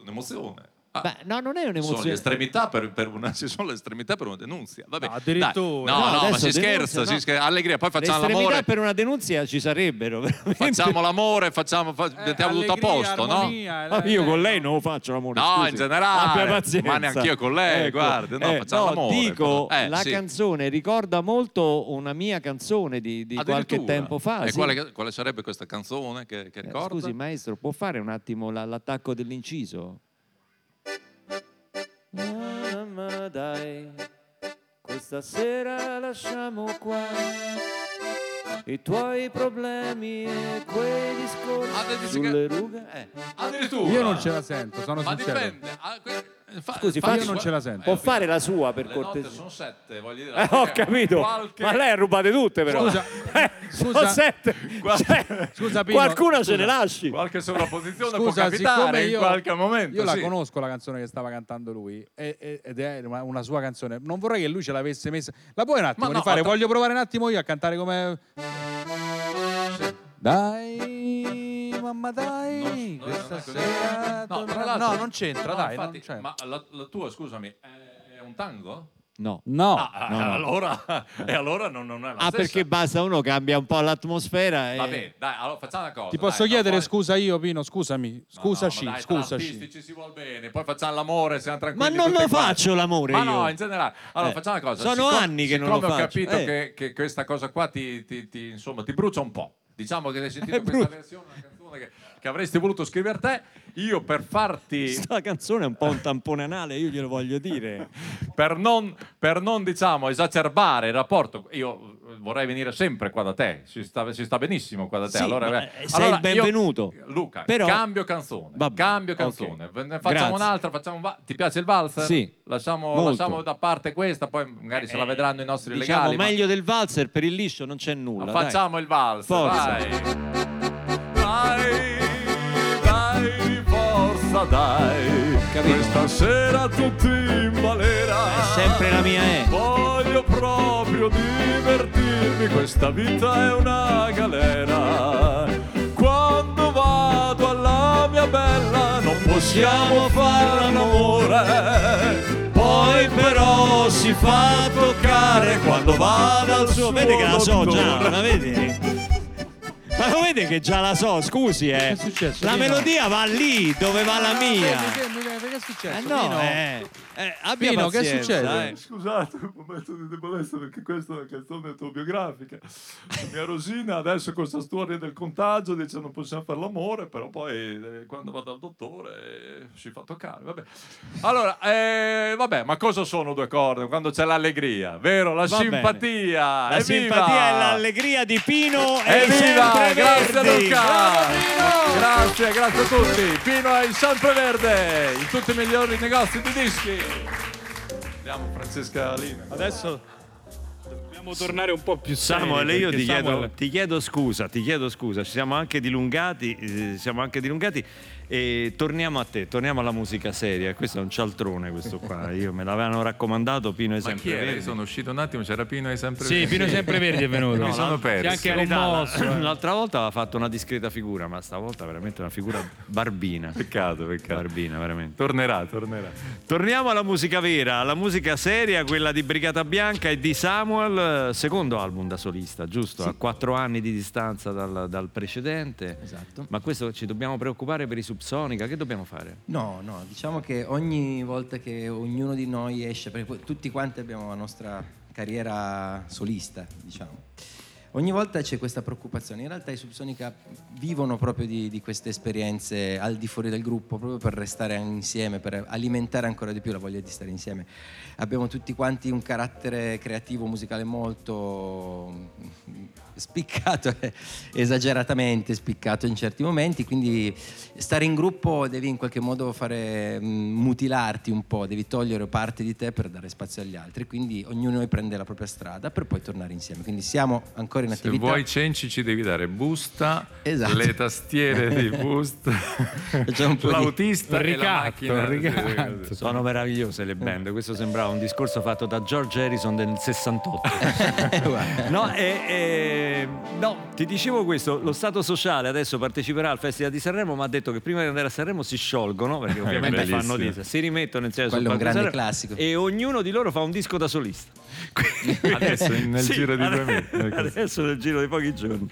un'emozione. Ah, Beh, no, non è sono le un'emozione. estremità per, per una, ci sono le estremità per una denunzia. Vabbè, No, addirittura. dai. No, No, no, ma si denunzia, scherza, no. si scherza. Allegria, poi Le facciamo estremità l'amore. per una denunzia ci sarebbero, veramente. Facciamo l'amore, facciamo, fa- mettiamo tutto a posto, no? Ah, io con lei non lo faccio l'amore. No, scusi. in generale. Ma neanch'io con lei, Ecco, guardi, no, eh, facciamo no, l'amore, Dico. Eh, la sì. canzone ricorda molto una mia canzone di, di qualche tempo fa. E sì. quale, quale sarebbe questa canzone che, che Eh, ricorda? Scusi, maestro, può fare un attimo la- l'attacco dell'inciso? Mamma, dai, questa sera lasciamo qua i tuoi problemi e quei discorsi Ah, sulle rughe. Eh. Addirittura. Io non ce la sento, sono Ma sincero. dipende. Ah, que- fa- Scusi, fa- io non ce la sento. Può fare la sua per cortesia? sono sette, voglio dire. Eh, ho capito, Qualche- ma lei ha rubate tutte però. Scusa, Eh, scusa. sono sette. Cioè, Scusa, Pino, qualcuna scusa. ce ne lasci. Qualche sovrapposizione può Scusa, siccome capitare io, in qualche momento. io la sì. conosco la canzone che stava cantando lui e- ed è una, una sua canzone. Non vorrei che lui ce l'avesse messa. La puoi un attimo Ma no, rifare? ma- Voglio provare un attimo io a cantare come. Dai, mamma, dai. No, questa non sera No, torna- no, non c'entra, no, dai. infatti, non c'entra. ma la, la tua, scusami, è, è un tango? No. No, Ah, no, no. allora, e allora non, non è la Ah, stessa. perché basta uno cambia un po' l'atmosfera e... Vabbè, dai, allora facciamo una cosa. ti posso dai, chiedere no, poi- scusa io, Pino? Scusami, No, scusaci, no, ma dai, scusaci. ci si vuol bene, poi facciamo l'amore, siamo Ma tranquilli. non tutti lo quanti. faccio l'amore Ma io. no, in generale. Allora, Eh, facciamo una cosa. sono siccome- anni che non siccome lo ho faccio, capito eh. che, che questa cosa qua ti, ti- ti, insomma, ti brucia un po'. Diciamo che hai sentito questa versione, una canzone che, che avresti voluto scrivere te. Io per farti... Questa canzone è un po' un tampone anale, io glielo voglio dire. per non, per non, diciamo esacerbare il rapporto, io vorrei venire sempre qua da te, si sta, si sta benissimo qua da te. Sì, allora, ma, eh, eh, sei allora il benvenuto. io- Luca, Però- cambio canzone, Vabbè, cambio canzone. Ne Facciamo Grazie. un'altra, facciamo un va- ti piace il valzer? Sì, Lasciamo, lasciamo da parte questa, poi magari se la vedranno i nostri Diciamo, legali. ma- meglio del valzer per il liscio non c'è nulla. ma dai. facciamo il valzer, Forza. dai. Dai, dai, forza dai. Capito? Questa sera tutti in balera. È sempre la mia è. Voglio proprio divertirmi, questa vita è una galera. Quando vado alla mia bella non possiamo fare l'amore. Poi però si fa toccare quando vado al suo Vede che la so già, la vedi? Ma lo vede che già la so, scusi, eh. Che è successo, La melodia va lì, dove va la mia. Che, che, che è successo? Eh no, eh. Eh, abbia Pino, che succede? eh. Scusate, un momento di debolezza perché questa è una canzone autobiografica. La mia Rosina adesso con questa storia del contagio dice non possiamo fare l'amore, però poi eh, quando va dal dottore eh, si fa toccare. Vabbè. Allora, eh, vabbè, ma cosa sono due corde quando c'è l'allegria, vero? La Va simpatia. La evviva! simpatia e l'allegria di Pino e Evviva! sempre Grazie Verdi. Luca! Grazie, grazie a tutti. Pino è in sempreverde, in tutti i migliori negozi di dischi. Andiamo Francesca Lina. Adesso dobbiamo tornare un po' più Samuel, seri, io perché ti chiedo, Samuel- ti chiedo scusa, ti chiedo scusa, ci siamo anche dilungati, eh, siamo anche dilungati e torniamo a te, torniamo alla musica seria, questo è un cialtrone questo qua, io me l'avevano raccomandato Pino e Ma chi sempre Verdi. sono uscito un attimo, c'era Pino e sempre Sì, Pino Sempreverdi è venuto. Mi sono no, perso. C'è anche commosso. L'altra volta aveva fatto una discreta figura, ma stavolta veramente una figura barbina. Peccato, peccato. Barbina, veramente. Tornerà, tornerà. Torniamo alla musica vera, alla musica seria, quella di Brigata Bianca e di Samuel, secondo album da solista, giusto? A quattro anni di distanza dal, dal precedente. Esatto. Ma questo ci dobbiamo preoccupare per i Subsonica? Che dobbiamo fare? No, no, diciamo che ogni volta che ognuno di noi esce, perché tutti quanti abbiamo la nostra carriera solista, diciamo. Ogni volta c'è questa preoccupazione. In realtà i Subsonica vivono proprio di, di queste esperienze al di fuori del gruppo, proprio per restare insieme, per alimentare ancora di più la voglia di stare insieme. Abbiamo tutti quanti un carattere creativo, musicale molto spiccato è esageratamente spiccato in certi momenti, quindi stare in gruppo devi in qualche modo fare mm, mutilarti un po', devi togliere parte di te per dare spazio agli altri, quindi ognuno di noi prende la propria strada per poi tornare insieme. Quindi siamo ancora in Se attività. vuoi Cenci ci devi dare busta, Esatto. le tastiere di busta, po' di- l'autista e la Ricatto, macchina. ricatto. Sono meravigliose le band, questo sembrava un discorso fatto da George Harrison del 68. Guarda. No, e- e- no, ti dicevo questo, lo Stato sociale adesso parteciperà al Festival di Sanremo, ma ha detto che prima di andare a Sanremo si sciolgono, perché ovviamente fanno notizia, si rimettono insieme sul Quello è un grande Sanremo classico. e ognuno di loro fa un disco da solista. Adesso, nel giro di due mesi. Adesso nel giro di pochi giorni.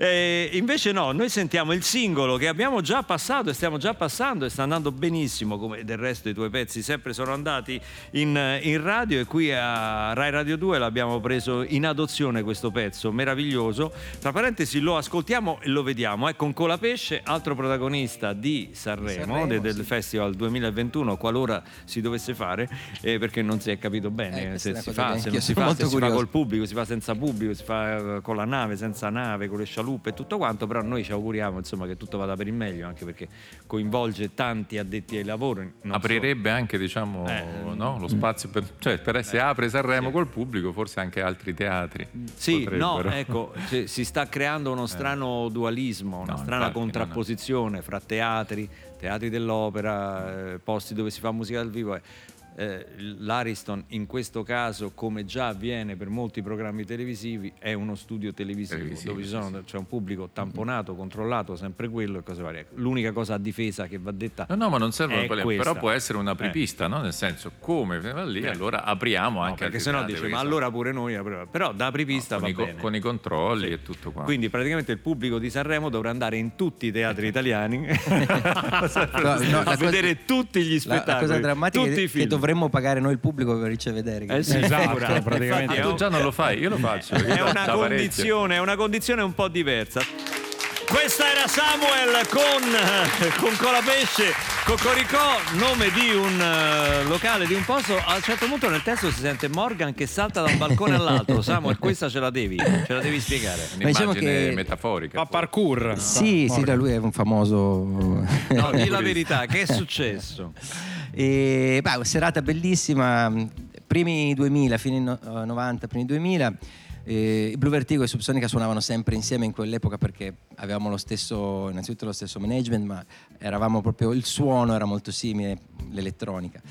Eh, invece no, noi sentiamo il singolo che abbiamo già passato e stiamo già passando e sta andando benissimo, come del resto i tuoi pezzi sempre sono andati in, in radio e qui a Rai Radio 2 l'abbiamo preso in adozione questo pezzo meraviglioso. Tra parentesi lo ascoltiamo e lo vediamo. È con Colapesce, altro protagonista di Sanremo, Sanremo, de- del sì. Festival 2021, qualora si dovesse fare, eh, perché non si è capito Eh, bene questa se si fa, se si fa, se si fa col pubblico, si fa senza pubblico, si fa eh, con la nave, senza nave, con le scialuppe e tutto quanto, però noi ci auguriamo insomma, che tutto vada per il meglio, anche perché coinvolge tanti addetti ai lavori. Aprirebbe anche diciamo, Eh, no, lo spazio per, cioè, per se apre Sanremo col pubblico, forse anche altri teatri. Sì, no, potrebbero. ecco, si, si sta creando uno strano dualismo, una No, strana infatti, contrapposizione fra teatri, teatri dell'opera, eh, posti dove si fa musica dal vivo. eh. Eh, L'Ariston in questo caso, come già avviene per molti programmi televisivi, è uno studio televisivo, Televisivo, dove ci sì, sono- c'è un pubblico tamponato, controllato, sempre quello e cose varie. L'unica cosa a difesa che va detta No, no, ma non servono è quelle, questa. però può essere una Eh. no? Nel senso, come va lì, Eh. allora apriamo No, anche perché altri sennò dice perché ma sono- allora pure noi apriamo". però da apripista con, va i, bene con i controlli e tutto quanto. quindi praticamente il pubblico di Sanremo dovrà andare in tutti i teatri italiani no, a la vedere tutti gli La, spettacoli, la cosa drammatica tutti i che film. Dovremmo pagare noi il pubblico per ricevedere. Eh sì, Esatto, praticamente. Infatti Ah, tu già non lo fai, io lo faccio. io è una è una condizione un po' diversa. Questa era Samuel con, con Colapesce, Cocoricò, nome di un eh, locale, di un posto. A un certo punto nel testo si sente Morgan che salta da un balcone all'altro. Samuel, questa ce la devi, ce la devi spiegare. Diciamo Un'immagine che- metaforica. Fa parkour. Sì, sì, da lui è un famoso. No, di la verità, che è successo? E, beh, serata bellissima, primi 2000, fine no- eh, 90, primi 2000. eh, Blue Vertigo e Subsonica suonavano sempre insieme in quell'epoca perché avevamo lo stesso, innanzitutto lo stesso management, ma eravamo proprio, il suono era molto simile, l'elettronica.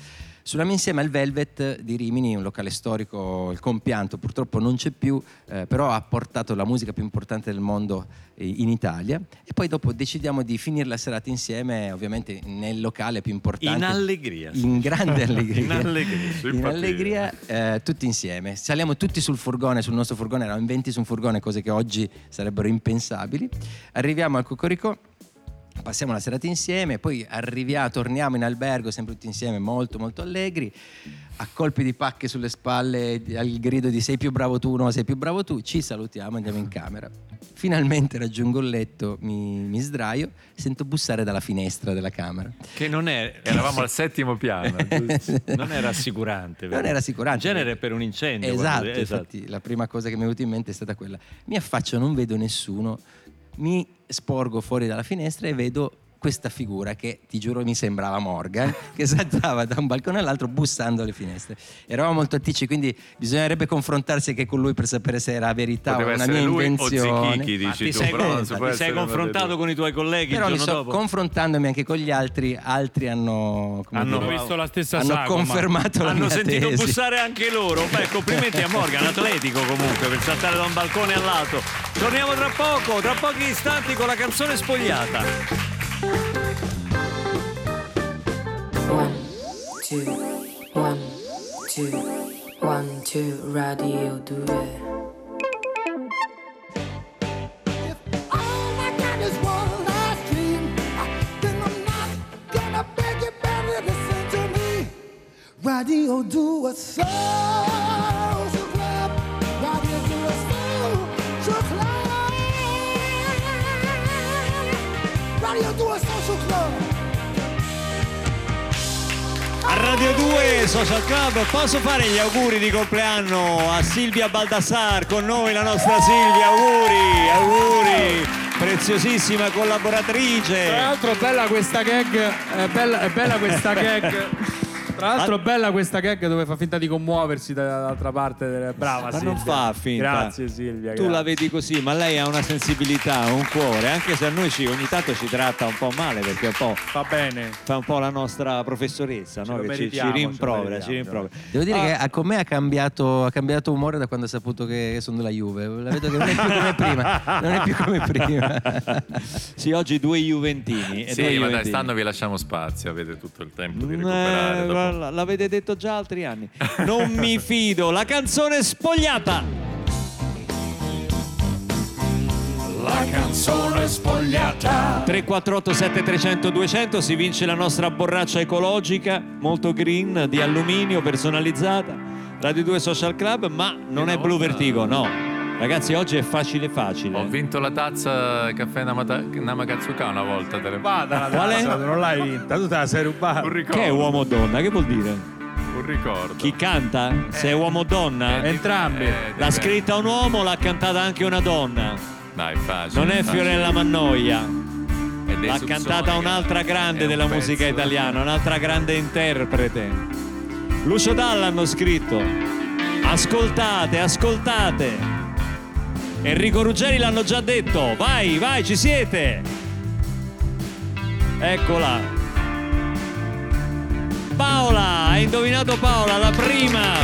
Suonammo insieme al Velvet di Rimini, un locale storico, il compianto purtroppo non c'è più, eh, però ha portato la musica più importante del mondo eh, in Italia e poi dopo decidiamo di finire la serata insieme, ovviamente nel locale più importante. In allegria. In grande allegria. In allegria. In allegria, eh, tutti insieme. Saliamo tutti sul furgone, sul nostro furgone, eravamo in 20 su un furgone, cose che oggi sarebbero impensabili. Arriviamo al Cocorico, passiamo la serata insieme, poi arriviamo, torniamo in albergo, sempre tutti insieme, molto molto allegri. A colpi di pacche sulle spalle, al grido di sei più bravo tu, no, sei più bravo tu, ci salutiamo, andiamo in camera. Finalmente raggiungo il letto, mi, mi sdraio, sento bussare dalla finestra della camera. Che non è, Eravamo al settimo piano. non è rassicurante. Non vero? era rassicurante. In genere per un incendio. Esatto, quando- infatti la prima cosa che mi è venuta in mente è stata quella. Mi affaccio, non vedo nessuno, mi sporgo fuori dalla finestra e vedo questa figura che ti giuro mi sembrava Morgan che saltava da un balcone all'altro bussando alle finestre eravamo molto attici quindi bisognerebbe confrontarsi anche con lui per sapere se era verità Poteva o una mia lui o invenzione Zichichi, Ma dici ti tu, sei, però ti sei confrontato con i tuoi colleghi però il mi giorno sto dopo? confrontandomi anche con gli altri altri hanno come Hanno dire, visto la stessa hanno sagoma. confermato la Hanno mia sentito tesi. bussare anche loro. Beh, complimenti a Morgan, atletico comunque, per saltare da un balcone all'altro. Torniamo tra poco, tra pochi istanti con la canzone spogliata. One, two, one, two, one, two, radio 2. All I got is Radio do a social club. A Radio 2 Social Club posso fare gli auguri di compleanno a Silvia Baldassar con noi, la nostra Silvia, auguri, auguri, preziosissima collaboratrice. Tra l'altro bella questa gag, è bella, è bella questa gag. Tra l'altro bella questa gag dove fa finta di commuoversi dall'altra parte. Brava Ma Silvia. non fa finta. Grazie Silvia. Tu grazie. la vedi così, ma lei ha una sensibilità, un cuore, anche se a noi ci, ogni tanto ci tratta un po' male perché un po' Va bene. fa un po' la nostra professoressa, no? che ci, ci rimprovera, ci rimprovera. Devo dire Ah, che a- con me ha cambiato, ha cambiato umore da quando ha saputo che, sono della Juve. La vedo che non è più come prima. Non è più come prima. Sì, oggi due Juventini. e Sì, due ma dai, Juventini. stando vi lasciamo spazio, avete tutto il tempo di Eh, recuperare. dopo. L'avete detto già altri anni. Non mi fido. La canzone spogliata. La canzone spogliata. 348 7300 200 si vince la nostra borraccia ecologica, molto green, di alluminio, personalizzata. Radio 2 Social Club, ma non è Blue Vertigo, no. Ragazzi, oggi è facile facile. Ho vinto la tazza caffè Namata- Namakatsuka una volta. Te le... Vada la Qual è? tazza, non l'hai vinta, tu te la sei rubata. Un ricordo. Che è uomo o donna? Che vuol dire? Un ricordo. Chi canta? Se è uomo o donna? Entrambi. Eh, L'ha dipende. scritta un uomo, l'ha cantata anche una donna. Dai, facile. Non è facile. Fiorella Mannoia. Dei L'ha subsonic. cantata un'altra È grande un della pezzo. musica italiana, un'altra grande interprete. Lucio Dalla hanno scritto. Ascoltate, ascoltate. Enrico Ruggeri l'hanno già detto. Vai, vai, ci siete. Eccola. Paola, hai indovinato Paola, la prima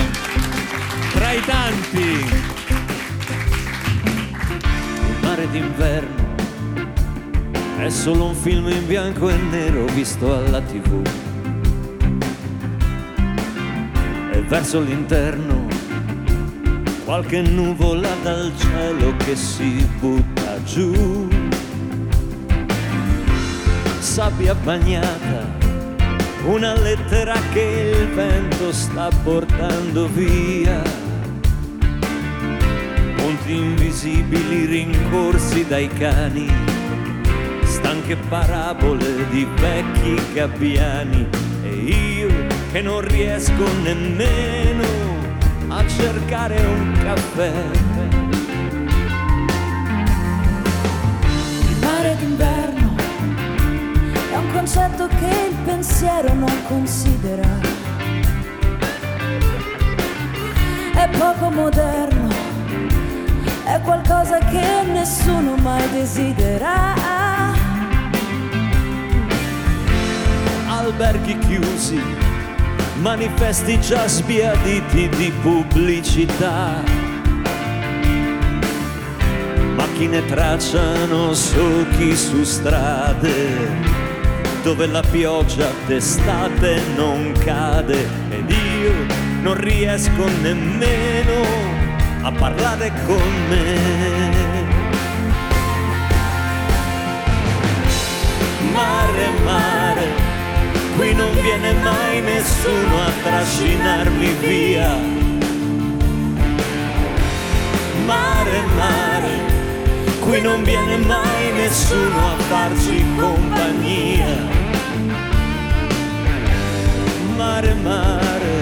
tra i tanti. Il mare d'inverno è solo un film in bianco e nero visto alla tv. E verso l'interno qualche nuvola dal cielo che si butta giù. Sabbia bagnata, una lettera che il vento sta portando via. Ponti invisibili rincorsi dai cani stanche parabole di vecchi gabbiani e io che non riesco nemmeno a cercare un caffè. Il mare d'inverno è un concetto che il pensiero non considera. È poco moderno, è qualcosa che nessuno mai desidera. Alberghi chiusi, manifesti già sbiaditi di pubblicità. Macchine tracciano solchi su strade dove la pioggia d'estate non cade ed io non riesco nemmeno a parlare con me. Mare, mare, qui non viene mai nessuno a trascinarmi via. Mare, mare, qui non viene mai nessuno a farci compagnia. Mare, mare,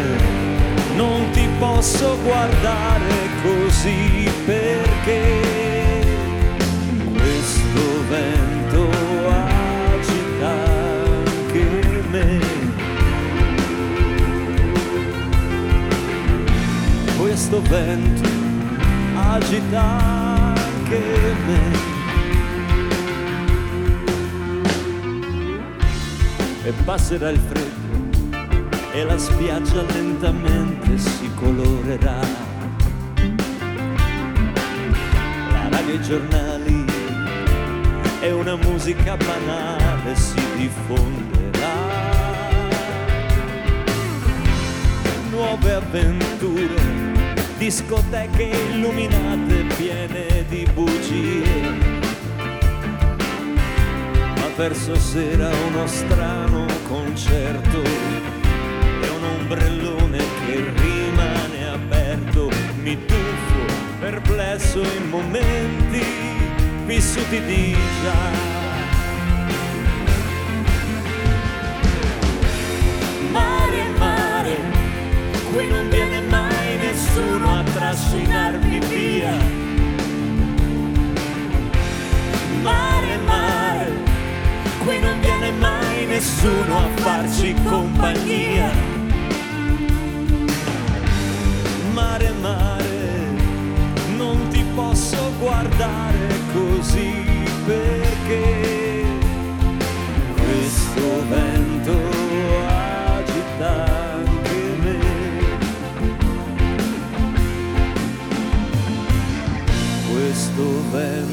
non ti posso guardare così perché questo vento Questo vento agita anche me. E passerà il freddo e la spiaggia lentamente si colorerà. La radio e i giornali e una musica banale si diffonderà. Nuove avventure, discoteche illuminate piene di bugie. Ma verso sera uno strano concerto e un ombrellone che rimane aperto. Mi tuffo perplesso in momenti vissuti di già. Mare, qui non viene mai nessuno a trascinarmi via. Mare, mare, qui non viene mai nessuno a farci compagnia. Mare, mare, non ti posso guardare così perché Questo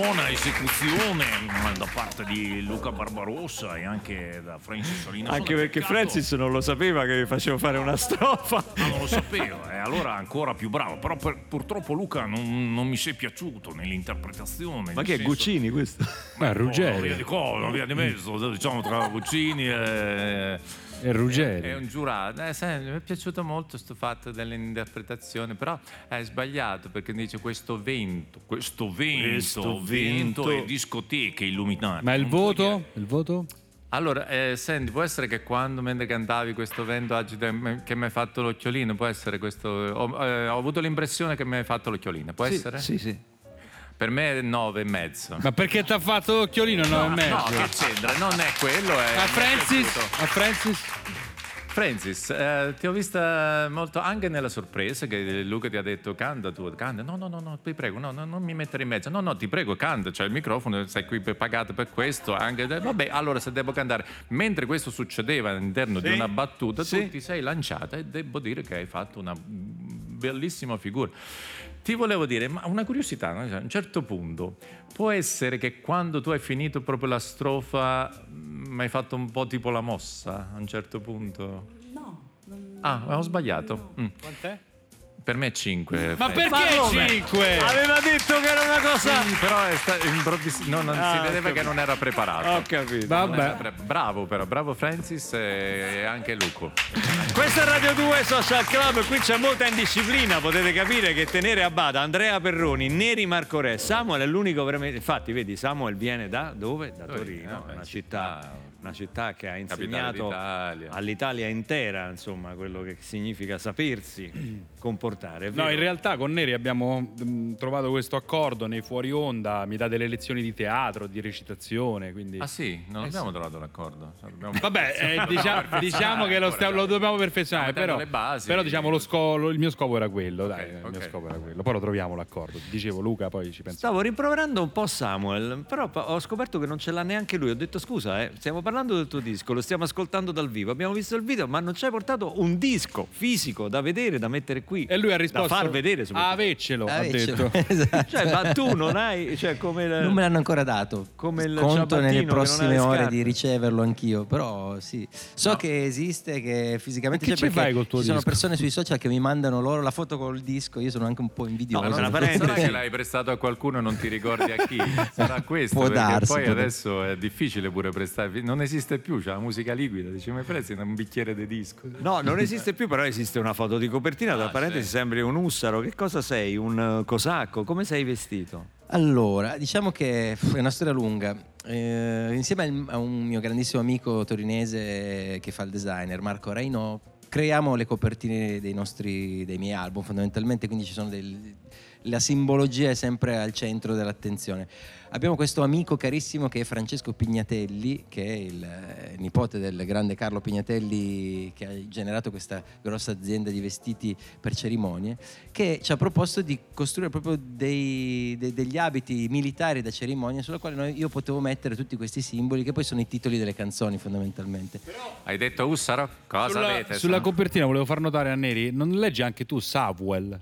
buona esecuzione da parte di Luca Barbarossa e anche da Francis Solina. Anche Sono perché peccato- Francis non lo sapeva che vi facevo fare una strofa. Ah, non lo sapevo, e allora ancora più bravo. Però per- purtroppo Luca non, non mi si è piaciuto nell'interpretazione. Ma che è senso- Guccini questo? Ma Oh, Ruggeri. via di cosa, via di mezzo, diciamo tra Guccini e... E Ruggeri. È un giurato. Eh, sai, mi è piaciuto molto questo fatto dell'interpretazione, però è sbagliato perché dice questo vento. Questo vento, Questo vento, vento. e discoteche illuminate. Ma il voto? Il voto? Allora, eh, senti, può essere che quando mentre cantavi questo vento agita me- che mi hai fatto l'occhiolino, può essere questo... Ho, eh, ho avuto l'impressione che mi hai fatto l'occhiolino, può Sì, essere? Sì, sì. Per me è nove e mezzo. Ma perché ti ha fatto l'occhiolino 9 e mezzo? No, che c'entra? Non è quello, è... A Francis? A Francis? Francis, eh, ti ho vista molto anche nella sorpresa che Luca ti ha detto canta tu, canta. No, no, no, no, ti prego, no, no, non mi mettere in mezzo. No, no, ti prego, canta, c'è il microfono, sei qui per- pagato per questo. Anche, vabbè, allora se devo cantare. Mentre questo succedeva all'interno di Sì. una battuta, Sì. tu ti sei lanciata e devo dire che hai fatto una bellissima figura. Ti volevo dire, ma una curiosità, no? a un certo punto può essere che quando tu hai finito proprio la strofa mi hai fatto un po' tipo la mossa a un certo punto? No. non- Ah, ho sbagliato. Mm. Quant'è? Per me è 5. Ma perché 5? Aveva detto che era una cosa. Sì, però è sta- improvvis- no, non- Ah, si vedeva che non era preparato. Ho capito. Vabbè. pre- bravo però, bravo Francis e anche Luco. Questo è Radio 2 Social Club, qui c'è molta indisciplina, potete capire che tenere a bada Andrea Perroni, Neri Marco Re, Samuel è l'unico veramente... Infatti, vedi, Samuel viene da dove? Da Torino, Torino, eh, una città. Una città che ha insegnato all'Italia intera, insomma, quello che significa sapersi comportare. No, in realtà con Neri abbiamo mh, trovato questo accordo nei fuori onda, mi dà delle lezioni di teatro, di recitazione, quindi... Ah sì, non Eh, abbiamo sì. trovato l'accordo. Abbiamo- Vabbè, eh, diciamo, diciamo che lo, stiamo- lo dobbiamo perfezionare, però, basi. però diciamo lo sco- lo- il mio scopo era quello, dai, il ok. mio scopo era quello. Poi lo troviamo l'accordo. Dicevo Luca, poi ci penso. Stavo rimproverando un po' Samuel, però ho scoperto che non ce l'ha neanche lui. Ho detto scusa, eh, stiamo parlando del tuo disco, lo stiamo ascoltando dal vivo, abbiamo visto il video, ma non ci hai portato un disco fisico da vedere, da mettere qui. E lui ha risposto Da far vedere. Aveccelo, ha detto. esatto. Cioè, ma tu non hai, cioè come il- Non me l'hanno ancora dato. Come il Conto nelle prossime ore di riceverlo anch'io. Però sì. So che esiste, che fisicamente c'è che ci perché fai col tuo ci sono disco? persone sui social che mi mandano loro la foto col disco. Io sono anche un po' invidioso. No, una Sarà che l'hai prestato a qualcuno e non ti ricordi a chi? Sarà questo. Può perché darsi, Poi può darsi. adesso è difficile pure prestare. Non esiste più, c'è la musica liquida. Dici, mi presti un bicchiere di disco? No, non esiste più, però esiste una foto di copertina. Tra Ah, parentesi, sì. sembri un ussaro. Che cosa sei? Un eh, cosacco? Come sei vestito? Allora, diciamo che è una storia lunga. Eh, insieme a un mio grandissimo amico torinese che fa il designer, Marco Reino, creiamo le copertine dei nostri dei miei album fondamentalmente, quindi ci sono del- la simbologia è sempre al centro dell'attenzione. Abbiamo questo amico carissimo che è Francesco Pignatelli, che è il eh, nipote del grande Carlo Pignatelli che ha generato questa grossa azienda di vestiti per cerimonie, che ci ha proposto di costruire proprio dei- de- degli abiti militari da cerimonia sulla quale noi- io potevo mettere tutti questi simboli che poi sono i titoli delle canzoni fondamentalmente. Hai detto Ussaro? Cosa Sulla, avete? sulla Sono- copertina volevo far notare a Neri, non leggi anche tu Samuel?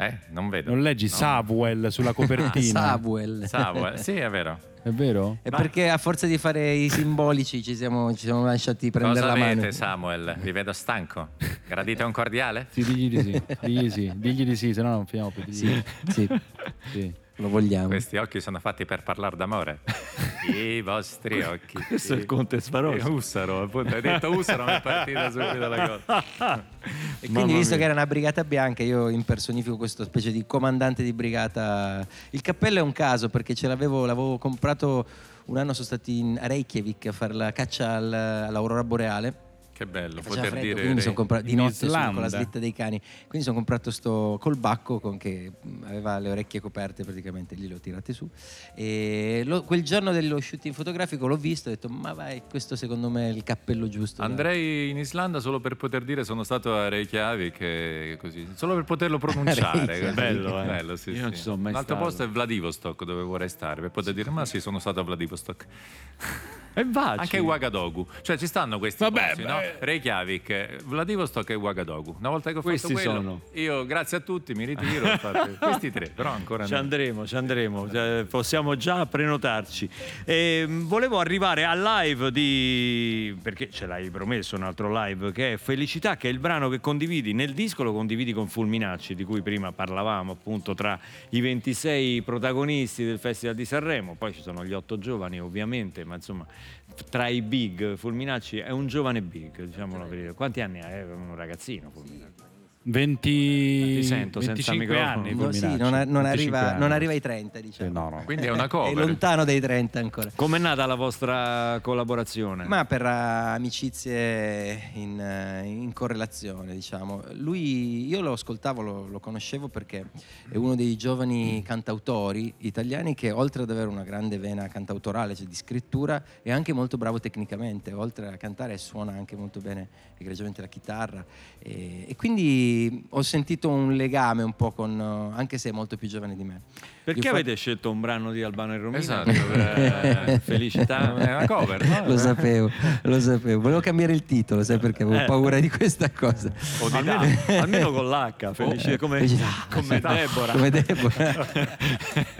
Eh, non vedo. Non leggi No. Samuel sulla copertina? Samuel. Samuel, sì, è vero. È vero? È perché a forza di fare i simbolici ci siamo, ci siamo lasciati prendere Cosa la avete, mano. Samuel? Vi vedo stanco. Gradite un cordiale? Sì, digli di sì, digli di sì, digli di sì, se no non finiamo più. digli Sì, sì, sì. Lo vogliamo. Questi occhi sono fatti per parlare d'amore. I vostri occhi. Questo è il Conte Sbarossi. Eh, Ussaro, appunto. Hai detto Ussaro, mi è partita subito la cosa. E quindi, visto che era una brigata bianca, io impersonifico questo specie di comandante di brigata. Il cappello è un caso perché ce l'avevo, l'avevo comprato un anno, sono stati in- a Reykjavik a fare la caccia al- all'aurora boreale. Che bello, poter freddo, dire. quindi mi sono comprato di notte su- con la slitta dei cani. Quindi sono comprato sto col bacco con che aveva le orecchie coperte praticamente, lì l'ho tirate su. E lo- quel giorno dello shooting fotografico l'ho visto e ho detto "Ma vai, questo secondo me è il cappello giusto". da- Andrei in Islanda solo per poter dire sono stato a Reykjavik e così, solo per poterlo pronunciare. Bello, eh. Bello, sì, Io non sì. ci sono mai L'altro stato. posto è Vladivostok dove vorrei stare per poter dire ma sì sono stato a Vladivostok. E vaci. Anche Ouagadougou, cioè ci stanno questi Vabbè, posti, no? Reykjavik, Vladivostok e Ouagadougou. Una volta che ho Questi fatto quello, sono. io grazie a tutti mi ritiro. infatti, questi tre, però ancora Ci no. andremo, ci andremo, eh, possiamo già prenotarci. E, mh, volevo arrivare al live di. perché ce l'hai promesso un altro live, che è Felicità, che è il brano che condividi nel disco, lo condividi con Fulminacci, di cui prima parlavamo, appunto, tra i 26 protagonisti del Festival di Sanremo. Poi ci sono gli otto giovani, ovviamente, ma insomma, tra i big, Fulminacci è un giovane big, diciamolo per dire. Quanti anni ha? È un ragazzino, Fulminacci. 20... Ti sento senza 25 microfono. anni. No, sì, non, a- non 25 arriva, anni. non arriva ai 30, diciamo. no, no. Quindi è una È cover. lontano dai 30 ancora. Com'è nata la vostra collaborazione? Ma per eh, amicizie in, eh, in correlazione, diciamo. Lui, io lo ascoltavo, lo, lo conoscevo perché è uno dei giovani cantautori italiani che oltre ad avere una grande vena cantautorale, cioè di scrittura, è anche molto bravo tecnicamente, oltre a cantare suona anche molto bene egregiamente la chitarra. E, e quindi ho sentito un legame un po' con, anche se è molto più giovane di me. Perché fa- avete scelto un brano di Albano e Romina? Esatto. Eh, Felicità. È una cover, no? lo sapevo, lo sapevo. Volevo cambiare il titolo, sai perché avevo Eh. paura di questa cosa. O di Almeno, almeno con l'H, felice, come, Felicità. come Deborah. Come Deborah.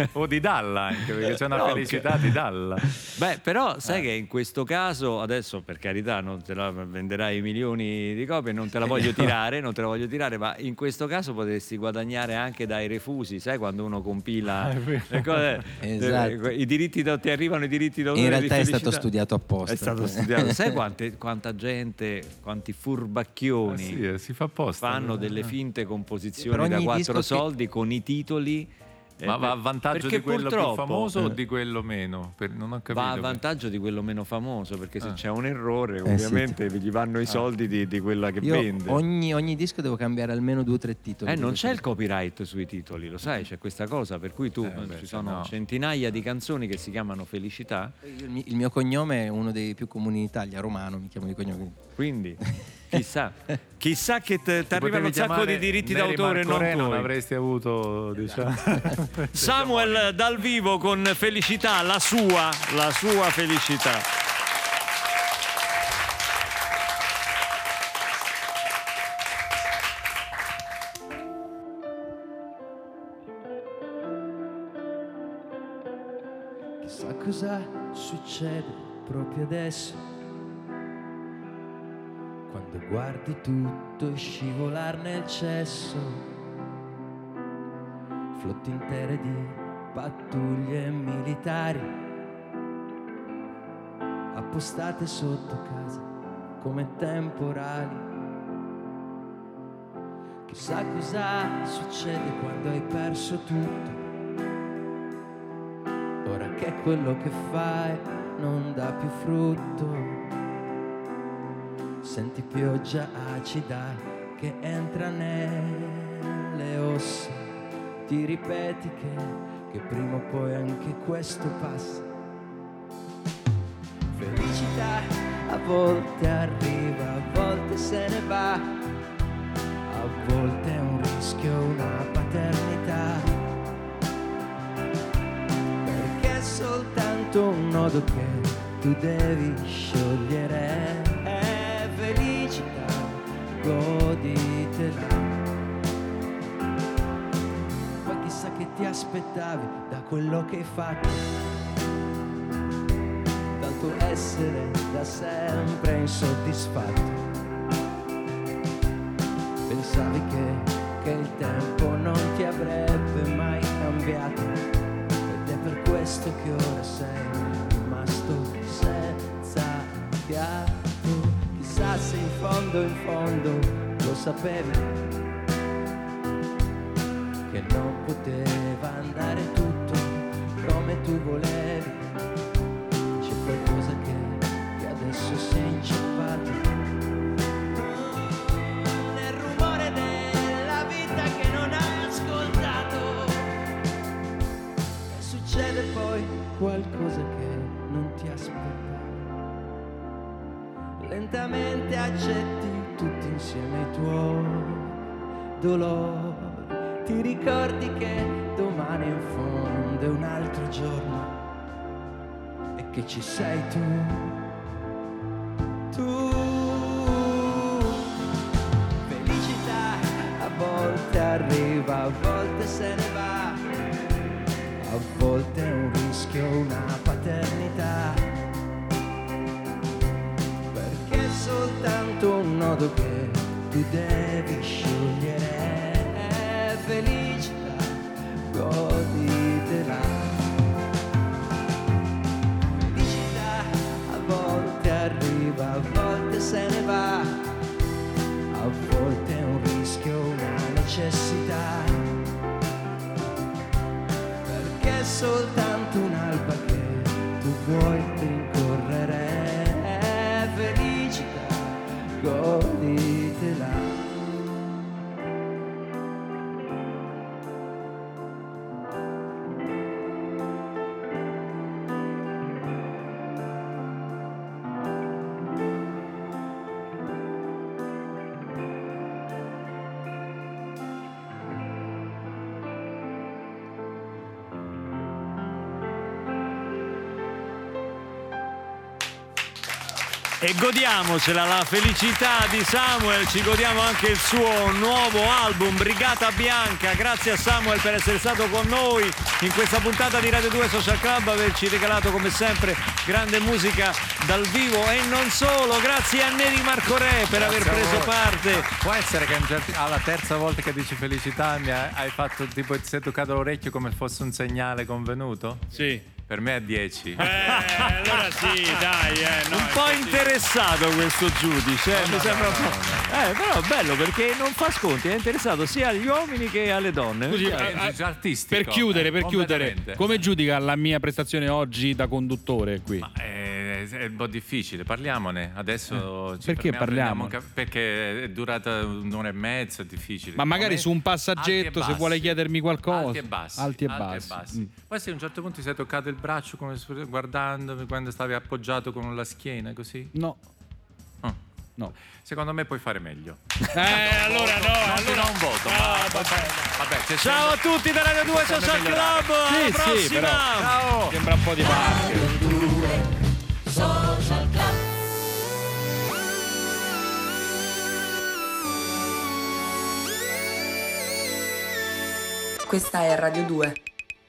o di Dalla anche perché c'è una No, felicità di Dalla. Beh, però sai che in questo caso, adesso per carità non te la venderai milioni di copie, non te la voglio tirare, non te la voglio tirare, ma in questo caso potresti guadagnare anche dai refusi, sai quando uno compila le cose, Esatto. eh, i diritti da- ti arrivano i diritti d'autore In di realtà è stato studiato apposta. È stato studiato. Sai quante- quanta gente, quanti furbacchioni Eh sì, eh, si fa apposta. fanno Eh. delle finte composizioni da quattro disco che- soldi con i titoli. Eh, Ma va a vantaggio perché di quello più famoso o eh, di quello meno? Per- non ho capito. Va a vantaggio di quello meno famoso perché se Ah. c'è un errore Eh, sì. ovviamente gli vanno i soldi di, di quella che Io vende. ogni, ogni disco devo cambiare almeno due o tre titoli. Eh, non c'è il copyright sui titoli, lo sai, c'è questa cosa per cui tu Eh, beh, ci sono no. centinaia di canzoni che si chiamano Felicità, Il mio, il mio cognome è uno dei più comuni in Italia, romano, mi chiamo di cognome. quindi chissà, chissà che ti arrivano un sacco di diritti Mary d'autore e non Marco Re, non avresti avuto, diciamo. Samuel dal vivo con felicità, la sua, la sua felicità. Chissà cosa succede proprio adesso. Quando guardi tutto scivolar nel cesso. Flotte intere di pattuglie militari. Appostate sotto casa come temporali. Chissà cosa succede quando hai perso tutto. Ora che quello che fai non dà più frutto. Senti pioggia acida che entra nelle ossa. Ti ripeti che, che prima o poi anche questo passa. Felicità a volte arriva, a volte se ne va. A volte è un rischio, una paternità perché è soltanto un nodo che tu devi sciogliere. Goditela. Poi chissà che ti aspettavi da quello che hai fatto. Dal tuo essere da sempre insoddisfatto. Pensavi che, che il tempo non ti avrebbe mai cambiato ed è per questo che ora sei fondo, in fondo lo sapevi che non poteva andare tutto come tu volevi. C'è qualcosa che, che adesso si è inciampato. Nel rumore della vita che non hai ascoltato. E succede poi qualcosa che non ti aspettavi. Lentamente accetti tutti insieme i tuoi dolori. Ti ricordi che domani in fondo è un altro giorno e che ci sei tu. Tu. Tu devi sciogliere. Felicità, goditela. Felicità a volte arriva, a volte se ne va. A volte è un rischio, una necessità perché soltanto un'alba che tu vuoi rincorrere. E godiamocela la felicità di Samuel, ci godiamo anche il suo nuovo album Brigata Bianca. Grazie a Samuel per essere stato con noi in questa puntata di Radio 2 Social Club, averci regalato come sempre grande musica dal vivo e non solo. Grazie a Neri Marco Re per aver Grazie a preso parte. Può essere che alla terza volta che dici felicità mi hai, hai fatto tipo ti sei toccato l'orecchio come fosse un segnale convenuto? Sì. Per me è 10. Eh, allora sì, dai, eh, no, un po' infatti- interessato questo giudice, eh, No, mi no, sembra no, un po'. Eh, però bello perché non fa sconti, è interessato sia agli uomini che alle donne. Scusi, eh, eh, artistico. per chiudere, per eh, chiudere, completamente. come giudica la mia prestazione oggi da conduttore qui? Eh, è un po' difficile, parliamone. Adesso ci perché parliamo? Perché è durata un'ora e mezza, è difficile. Ma magari Come- su un e passaggetto, se bassi. vuole chiedermi qualcosa. Alti e bassi. Alti e bassi. Mm. Poi se a un certo punto ti sei toccato il braccio come guardandomi quando stavi appoggiato con la schiena così? No. Ah. No. Secondo me puoi fare meglio. Eh, allora no, Non ti allora un voto, No, ma vabbè. vabbè, Ciao a tutti da Radio 2 c'è sempre Social. Club. Alla Sì, sì, prossima. però. Ciao! Sembra un po' di parte. Social Club. Questa è Radio 2.